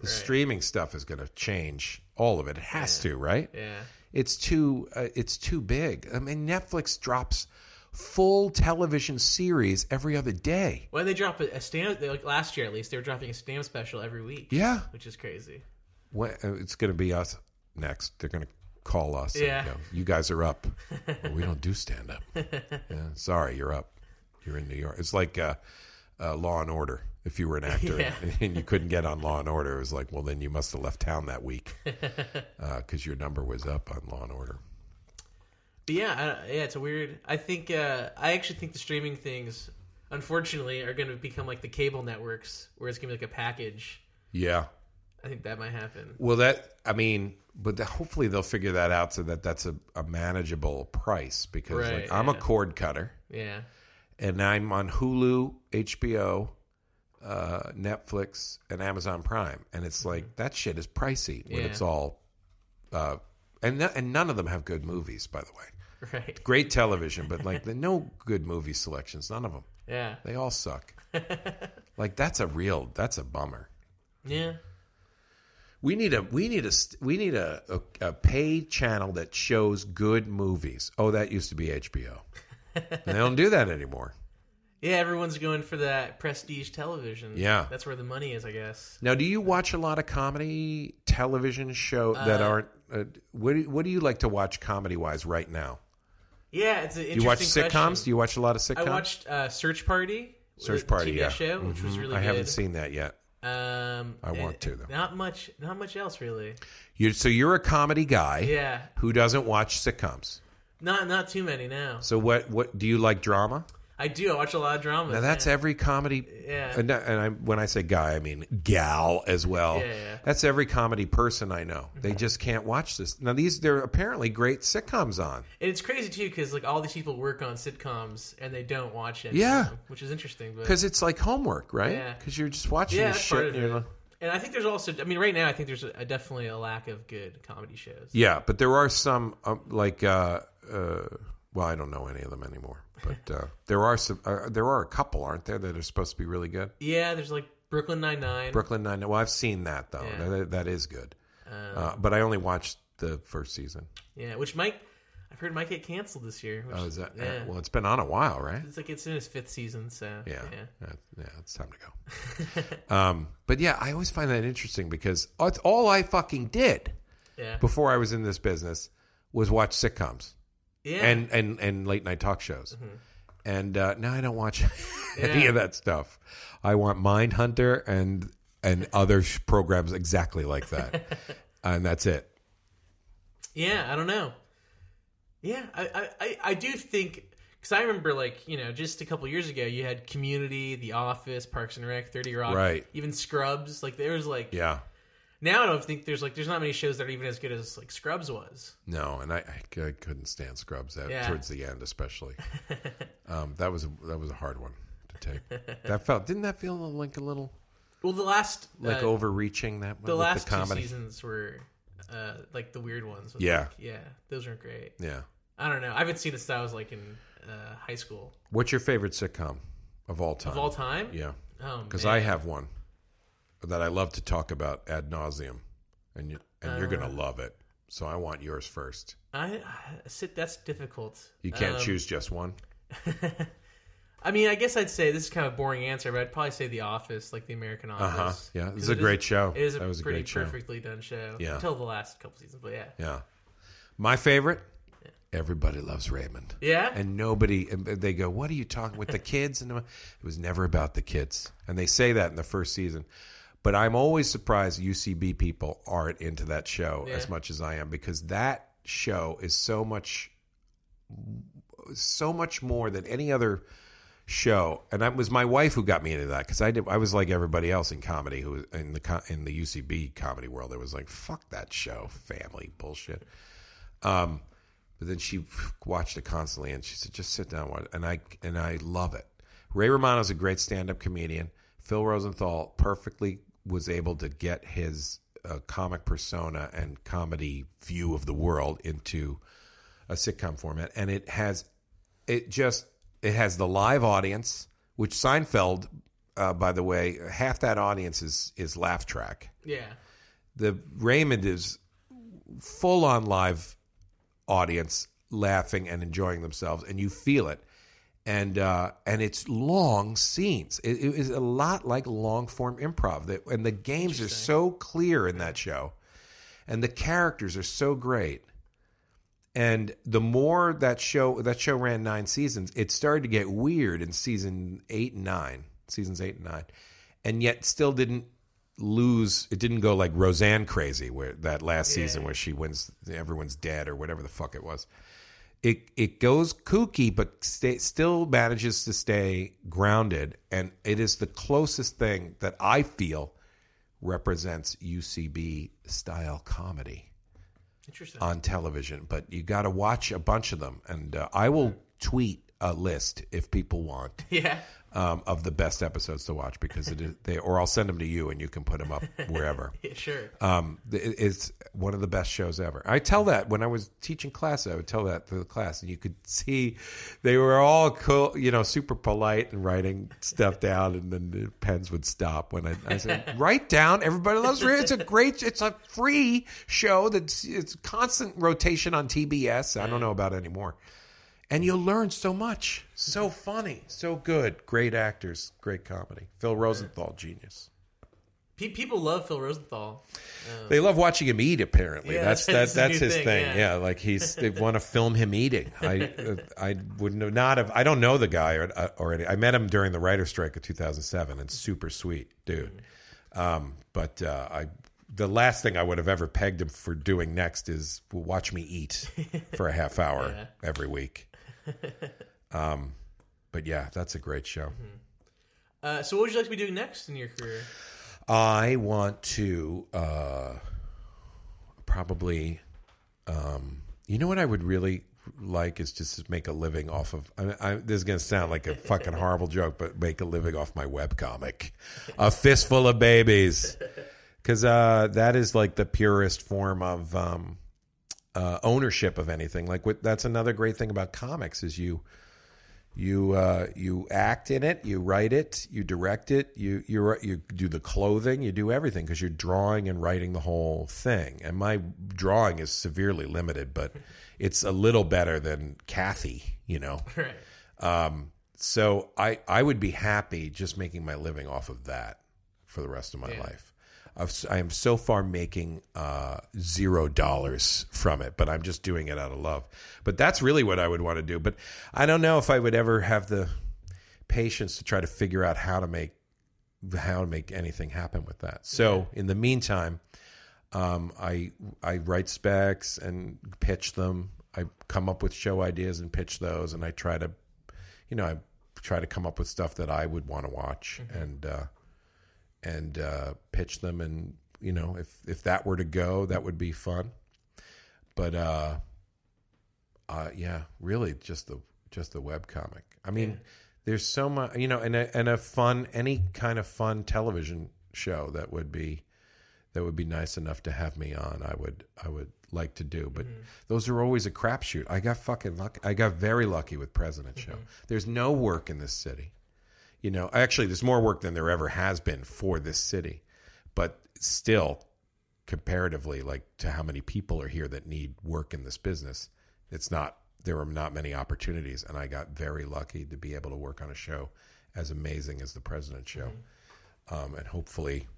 The streaming stuff is going to change all of it. It has to, right? yeah. It's too. Uh, it's too big. I mean, Netflix drops full television series every other day. When they drop a, a stamp, like last year at least, they were dropping a stamp special every week. Yeah. which is crazy. When, uh, it's going to be us next. They're going to call us. and Yeah. go, you guys are up. Well, we don't do stand up. <laughs> Yeah, sorry, you're up. You're in New York. It's like uh, uh, Law and Order. If you were an <laughs> actor Yeah. and you couldn't get on Law and Order, it was like, well, then you must have left town that week <laughs> because your number was up on Law and Order. But yeah, I, yeah, it's a weird. I think uh, I actually think the streaming things, unfortunately, are going to become like the cable networks, where it's going to be like a package. Yeah. I think that might happen. Well, that I mean, but the, hopefully they'll figure that out so that that's a, a manageable price because Right, like I'm a cord cutter. Yeah, and I'm on Hulu, HBO, uh, Netflix, and Amazon Prime, and it's like that shit is pricey when Yeah. it's all, uh, and no- and none of them have good movies, by the way. right. Great <laughs> television, but like the no good movie selections, none of them. Yeah, They all suck. <laughs> like that's a real, that's a bummer. yeah, We need a we need a we need a, a, a paid channel that shows good movies. Oh, that used to be HBO. <laughs> they don't do that anymore. Yeah, everyone's going for that prestige television. Yeah. that's where the money is, I guess. Now, do you watch a lot of comedy television show that Uh, aren't? Uh, what do, What do you like to watch comedy wise right now? Yeah, it's an Do you watch sitcoms? question. Do you watch a lot of sitcoms? I watched uh, Search Party. Search Party, TBS yeah. show, which was Mhm. really I good. haven't seen that yet. Um, I want to, though. Not much. Not much else really. You so you're a comedy guy Yeah, who doesn't watch sitcoms. not not too many now. So what? What do you like drama? I do. I watch a lot of dramas. Now that's yeah. every comedy. Yeah. And, and I, when I say guy, I mean gal as well. Yeah, yeah. That's every comedy person I know. They just can't watch this. Now these they're apparently great sitcoms on. And it's crazy too because like all these people work on sitcoms and they don't watch it. Yeah. which is interesting. Because it's like homework, right? Yeah. Because you're just watching yeah, this shit. and like- And I think there's also. I mean, right now I think there's a, definitely a lack of good comedy shows. Yeah, but there are some um, like uh, uh, well, I don't know any of them anymore. But uh, there are some. Uh, there are a couple, aren't there, that are supposed to be really good? Yeah, there's like Brooklyn Nine Nine. Brooklyn Nine. Nine. Well, I've seen that though. Yeah. That, that is good. uh, but I only watched the first season. Yeah, which might I've heard might get canceled this year. Which, Oh, is that? Yeah. well, it's been on a while, right? it's like it's in its fifth season, so Yeah, yeah. yeah, yeah it's time to go. <laughs> um, but yeah, I always find that interesting because it's all I fucking did Yeah. before I was in this business was watch sitcoms yeah. and and and late night talk shows. And uh, now I don't watch <laughs> any Mm-hmm. Yeah. of that stuff. I want Mindhunter and and other sh- programs exactly like that, <laughs> and that's it. Yeah, I don't know. Yeah, I I, I, I do think because I remember like you know just a couple years ago you had Community, The Office, Parks and Rec, Thirty Rock, Right. Even Scrubs. Like there was like Yeah. Now I don't think there's like there's not many shows that are even as good as like Scrubs was. No, and I, I, I couldn't stand Scrubs that, Yeah. towards the end, especially. <laughs> um, that was a, that was a hard one to take. That felt didn't that feel like a little Well, the last like uh, overreaching that the with last the comedy? two seasons were uh, like the weird ones. Yeah. like- yeah, those weren't great. Yeah. I don't know. I haven't seen it since I was like in uh, high school What's your favorite sitcom of all time? of all time. Yeah, Oh, because man. I have one that I love to talk about ad nauseum, and you, and you're Uh. gonna love it. So I want yours first. I, I sit. That's difficult. You can't Um, choose just one. <laughs> I mean, I guess I'd say this is kind of a boring answer, but I'd probably say The Office, like the American Office. Uh huh. Yeah, it's a it is- great show. It is a was a pretty great show. perfectly done show. Yeah. Until the last couple seasons, but yeah. Yeah. My favorite. Everybody loves Raymond. Yeah? And nobody, and they go, "What are you talking with the kids?" And it was never about the kids, and they say that in the first season. But I'm always surprised UCB people aren't into that show Yeah. as much as I am because that show is so much, so much more than any other show. And that was my wife who got me into that because I did. I was like everybody else in comedy who was in the in the UCB comedy world. It was like fuck that show, family bullshit. Um, but then she watched it constantly, and she said, "Just sit down." and watch it." And I and I love it. Ray Romano's a great stand-up comedian. Phil Rosenthal perfectly was able to get his uh, comic persona and comedy view of the world into a sitcom format, and it has it just it has the live audience, which Seinfeld, uh, by the way, half that audience is is laugh track Yeah. the Raymond is full on live audience laughing and enjoying themselves, and you feel it. And uh, and it's long scenes. It, it is a lot like long form improv. That and the games are so clear in that show, and the characters are so great. And the more that show that show ran nine seasons, it started to get weird in season eight and nine, seasons eight and nine, and yet still didn't lose. It didn't go like Roseanne crazy where that last season where she wins, everyone's dead or whatever the fuck it was. It it goes kooky, but stay, still manages to stay grounded, and it is the closest thing that I feel represents UCB style comedy on television, but you got to watch a bunch of them. And uh, I will tweet a list if people want. <laughs> Yeah. Um, of the best episodes to watch because it is they, or I'll send them to you and you can put them up <laughs> wherever. <laughs> Yeah, sure. Um, it- it's one of the best shows ever. I tell that when I was teaching class, I would tell that to the class, and you could see they were all cool, you know, super polite and writing stuff down, and then the pens would stop when I, I said, <laughs> "Write down." Everybody loves it. It's a great, it's a free show that's it's constant rotation on TBS. I don't know about anymore. And you'll learn so much. So funny, so good, great actors, great comedy. Phil Rosenthal, genius. Pe- people love Phil Rosenthal. They love watching him eat. Apparently, Yeah, that's <laughs> that, that's that's his his new thing. thing, Yeah. yeah. like he's they <laughs> want to film him eating. I uh, I wouldn't have not have. I don't know the guy or, uh, already. I met him during the writer strike of 2007, and super sweet dude. Um, but uh, I the last thing I would have ever pegged him for doing next is watch me eat for a half hour <laughs> every week. <laughs> Um, but yeah, that's a great show. Uh, so, what would you like to be doing next in your career? I want to uh, probably, um, you know what I would really like is just to make a living off of. I, I, this is going to sound like a <laughs> fucking horrible joke, but make a living off my webcomic, a fistful of babies, <laughs> because uh, that is like the purest form of um, uh, ownership of anything. Like what, that's another great thing about comics is you you uh, you act in it, you write it, you direct it, you you you do the clothing, you do everything because you're drawing and writing the whole thing. And my drawing is severely limited, but <laughs> it's a little better than Cathy, you know. <laughs> Right. Um, so I I would be happy just making my living off of that for the rest of my Yeah. life. I've, I am so far making uh, zero dollars from it, but I'm just doing it out of love. But that's really what I would want to do. But I don't know if I would ever have the patience to try to figure out how to make how to make anything happen with that. So in the meantime, um, I I write specs and pitch them. I come up with show ideas and pitch those, and I try to, you know, I try to come up with stuff that I would want to watch and uh, and uh, pitch them. And you know, if if that were to go, that would be fun. But uh, uh, yeah, really, just the just the web comic. I mean, there's so much, you know, and a, and a fun, any kind of fun television show that would be that would be nice enough to have me on. I would I would like to do, but those are always a crapshoot. I got fucking lucky. I got very lucky with President Show. There's no work in this city. You know, actually, there's more work than there ever has been for this city, but still, comparatively, like to how many people are here that need work in this business, it's not. There are not many opportunities, and I got very lucky to be able to work on a show as amazing as the President Show, um, and hopefully,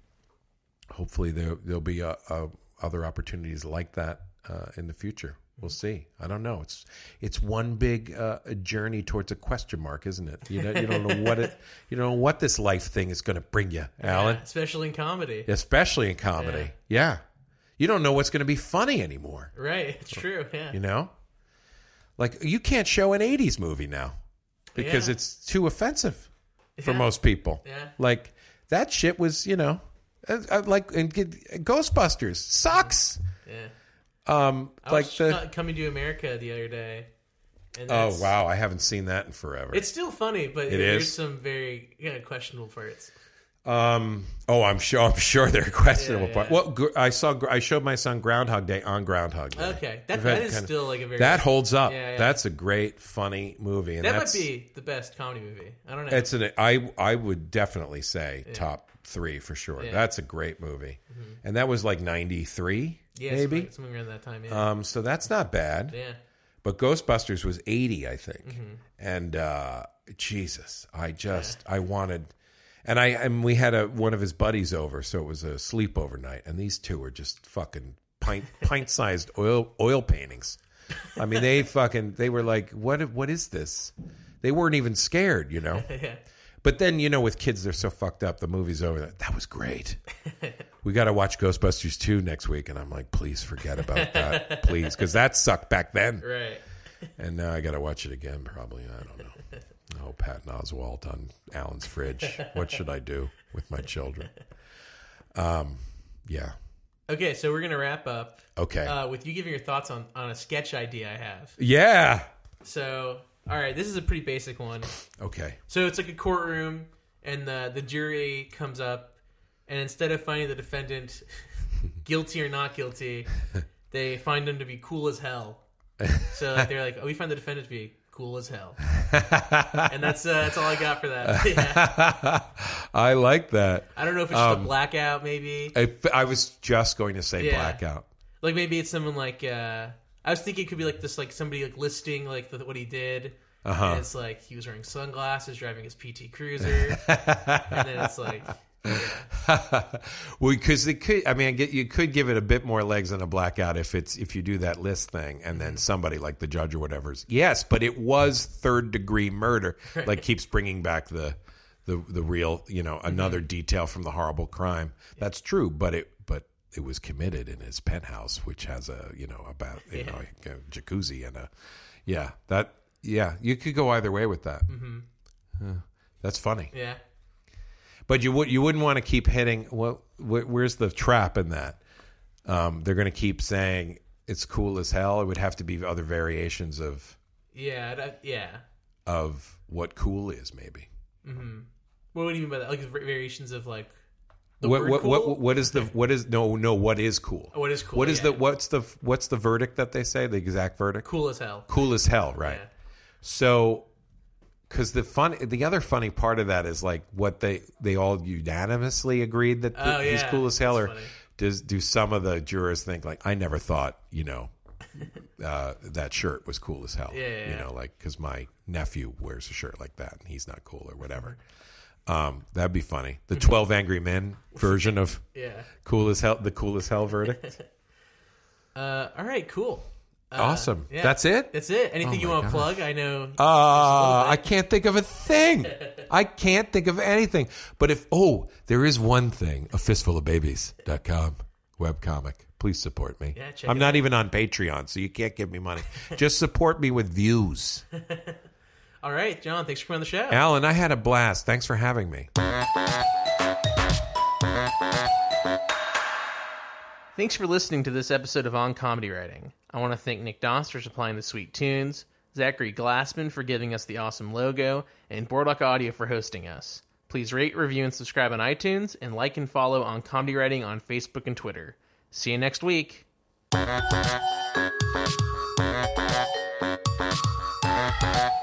hopefully there there'll be uh uh other opportunities like that uh, in the future. We'll see. I don't know. It's it's one big uh, journey towards a question mark, isn't it? You don't, you don't know what it <laughs> you don't know what this life thing is going to bring you, Alan. Yeah, especially in comedy. Especially in comedy. Yeah. You don't know what's going to be funny anymore. Right. It's true. Yeah. You know, like you can't show an '80s movie now because Yeah. it's too offensive for most people. Yeah. Like that shit was, you know, uh, uh, like and Ghostbusters sucks. Yeah. Um, I like was the coming to America the other day. And oh wow, I haven't seen that in forever. It's still funny, but It there's is? some very questionable parts. Um. Oh, I'm sure. I'm sure they're <laughs> questionable. Yeah, part. yeah. Well, I saw. I showed my son Groundhog Day on Groundhog Day. Okay, that, that is kinda- still like a very that holds up. Yeah. That's a great, funny movie, and that that's might be the best comedy movie. I don't know. it's an. I I would definitely say top three for sure. Yeah. That's a great movie, and that was like '93, yeah, maybe. something, something around that time. Yeah, Um. So that's not bad. yeah. But Ghostbusters was 80, I think. Mm-hmm. And uh Jesus, I just I wanted and I and we had a one of his buddies over, so it was a sleepover night and these two were just fucking pint <laughs> pint-sized oil oil paintings. I mean, they <laughs> fucking they were like, "What what is this?" They weren't even scared, you know. <laughs> yeah. But then, you know, with kids, they're so fucked up. The movie's over. That that was great. <laughs> we got to watch Ghostbusters 2 next week. And I'm like, please forget about that. <laughs> please. Because that sucked back then. Right. And now I got to watch it again, probably. I don't know. <laughs> Oh, Patton Oswalt on Alan's fridge. What should I do with my children? Um, yeah. Okay, so we're gonna wrap up Okay. uh, with you giving your thoughts on on a sketch idea I have. yeah. So, all right, this is a pretty basic one. Okay. So it's like a courtroom, and the the jury comes up, and instead of finding the defendant <laughs> guilty or not guilty, they find him to be cool as hell. So like, they're like, "Oh, we find the defendant to be cool as hell," and that's uh, that's all I got for that. <laughs> Yeah. I like that. I don't know if it's just a blackout, maybe. I, I was just going to say Yeah. blackout. Like maybe it's someone like uh, I was thinking it could be like this, like somebody like listing like the, what he did. Uh-huh. And it's like he was wearing sunglasses, driving his PT Cruiser, <laughs> and then it's like, <laughs> well, because it could. I mean, I get you could give it a bit more legs than a blackout if it's if you do that list thing, and then somebody like the judge or whatever's yes, but it was third degree murder. Like keeps bringing back the the the real, you know, another detail from the horrible crime. That's true, but it it was committed in his penthouse, which has a you know about you know a jacuzzi and a yeah that yeah you could go either way with that. Yeah, that's funny. yeah, But you would you wouldn't want to keep hitting. Well, wh- where's the trap in that? Um, they're going to keep saying it's cool as hell. It would have to be other variations of yeah, that, yeah. of what cool is, maybe. What would you mean by that? Like variations of like What what, cool? what what is the what is no no what is cool? What is cool, What is yeah. the what's the what's the verdict that they say? The exact verdict? cool as hell. Cool as hell, right? Yeah. So, because the fun, the other funny part of that is like what they they all unanimously agreed that Oh, he's yeah. cool as hell, That's or funny. does do some of the jurors think like I never thought you know <laughs> uh, that shirt was cool as hell, Yeah, yeah, you know, like because my nephew wears a shirt like that and he's not cool or whatever. Um, that'd be funny. The Twelve Angry Men version of <laughs> Yeah. cool as hell, the cool as hell verdict. <laughs> Uh, all right, cool. Uh, awesome. yeah. That's it. That's it. Anything Oh you want to plug? I know. Uh, I can't think of a thing. <laughs> I can't think of anything. But if, oh, there is one thing, a fistful of babies.com webcomic. Please support me. Yeah, check I'm it not even on Patreon, so you can't give me money. Just support me with views. All right, John. Thanks for coming on the show. Alan, I had a blast. Thanks for having me. Thanks for listening to this episode of On Comedy Writing. I want to thank Nick Doss for supplying the sweet tunes, Zachary Glassman for giving us the awesome logo, and Boardwalk Audio for hosting us. Please rate, review, and subscribe on iTunes, and like and follow On Comedy Writing on Facebook and Twitter. See you next week. This has been a Boardwalk